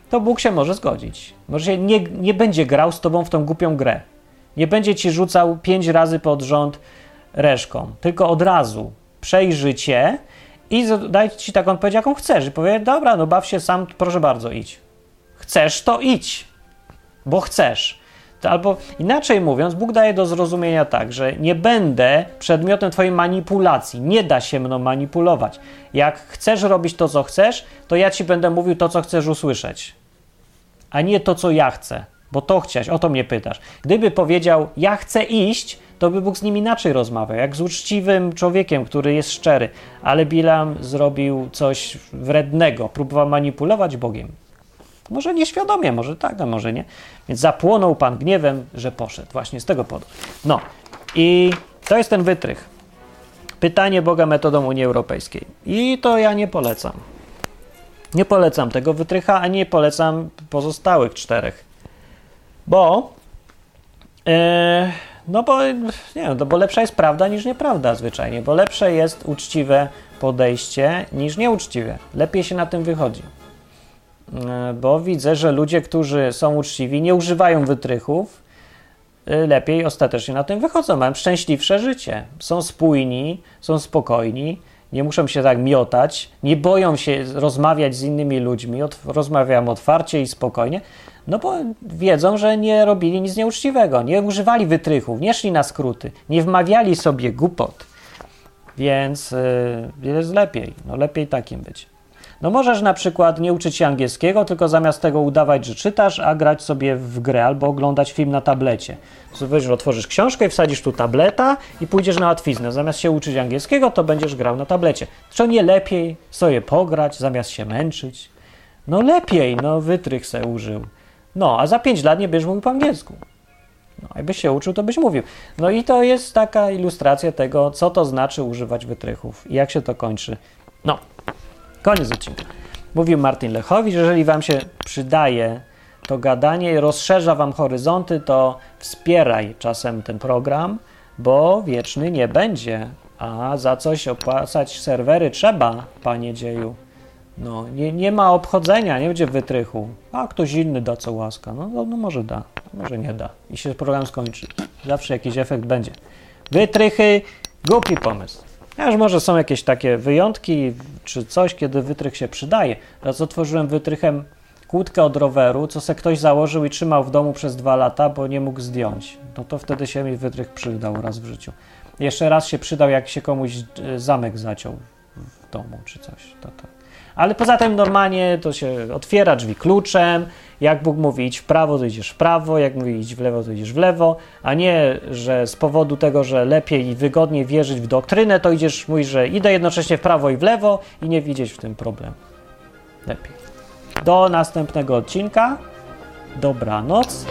to Bóg się może zgodzić. Może się nie, nie będzie grał z tobą w tą głupią grę. Nie będzie ci rzucał pięć razy pod rząd reszką, tylko od razu przejrzy cię i daj ci taką odpowiedź, jaką chcesz. I powie, dobra, no baw się sam, proszę bardzo, idź. Chcesz, to idź, bo chcesz. Albo inaczej mówiąc, Bóg daje do zrozumienia tak, że nie będę przedmiotem Twojej manipulacji. Nie da się mną manipulować. Jak chcesz robić to, co chcesz, to ja Ci będę mówił to, co chcesz usłyszeć, a nie to, co ja chcę bo to chciałeś, o to mnie pytasz. Gdyby powiedział, ja chcę iść, to by Bóg z nim inaczej rozmawiał, jak z uczciwym człowiekiem, który jest szczery. Ale Bilam zrobił coś wrednego, próbował manipulować Bogiem. Może nieświadomie, może tak, a może nie. Więc zapłonął Pan gniewem, że poszedł. Właśnie z tego powodu. No i to jest ten wytrych. Pytanie Boga metodą Unii Europejskiej. I to ja nie polecam. Nie polecam tego wytrycha, a nie polecam pozostałych czterech. Bo. Yy, no bo nie no bo lepsza jest prawda niż nieprawda zwyczajnie, bo lepsze jest uczciwe podejście niż nieuczciwie. Lepiej się na tym wychodzi. E, bo widzę, że ludzie, którzy są uczciwi, nie używają wytrychów, e, lepiej ostatecznie na tym wychodzą, mają szczęśliwsze życie. Są spójni, są spokojni, nie muszą się tak miotać, nie boją się rozmawiać z innymi ludźmi, rozmawiają otwarcie i spokojnie, no bo wiedzą, że nie robili nic nieuczciwego, nie używali wytrychów, nie szli na skróty, nie wmawiali sobie głupot. Więc yy, jest lepiej, no lepiej takim być. No możesz na przykład nie uczyć się angielskiego, tylko zamiast tego udawać, że czytasz, a grać sobie w grę albo oglądać film na tablecie. Weź, otworzysz książkę i wsadzisz tu tableta i pójdziesz na łatwiznę. Zamiast się uczyć angielskiego, to będziesz grał na tablecie. Czy nie lepiej sobie pograć, zamiast się męczyć? No lepiej, no wytrych se użył. No, a za 5 lat nie będziesz mówił po angielsku. No, jakbyś się uczył, to byś mówił. No i to jest taka ilustracja tego, co to znaczy używać wytrychów i jak się to kończy. No, koniec odcinka. Mówił Martin Lechowicz, jeżeli wam się przydaje to gadanie rozszerza wam horyzonty, to wspieraj czasem ten program, bo wieczny nie będzie, a za coś opłacać serwery trzeba, panie dzieju. No, nie, nie ma obchodzenia, nie będzie wytrychu. A ktoś inny da co łaska. No, no, no może da, może nie da. I się program skończy. Zawsze jakiś efekt będzie. Wytrychy, głupi pomysł. Aż może są jakieś takie wyjątki, czy coś, kiedy wytrych się przydaje. Raz otworzyłem wytrychem kłódkę od roweru, co se ktoś założył i trzymał w domu przez dwa lata, bo nie mógł zdjąć. No to wtedy się mi wytrych przydał raz w życiu. Jeszcze raz się przydał, jak się komuś e, zamek zaciął w domu, czy coś. To, to. Ale poza tym normalnie to się otwiera drzwi kluczem. Jak Bóg mówi idź w prawo, to idziesz w prawo, jak mówi idź w lewo, to idziesz w lewo, a nie, że z powodu tego, że lepiej i wygodniej wierzyć w doktrynę, to idziesz, mówisz, że idę jednocześnie w prawo i w lewo i nie widzieć w tym problemu. Lepiej. Do następnego odcinka. Dobranoc.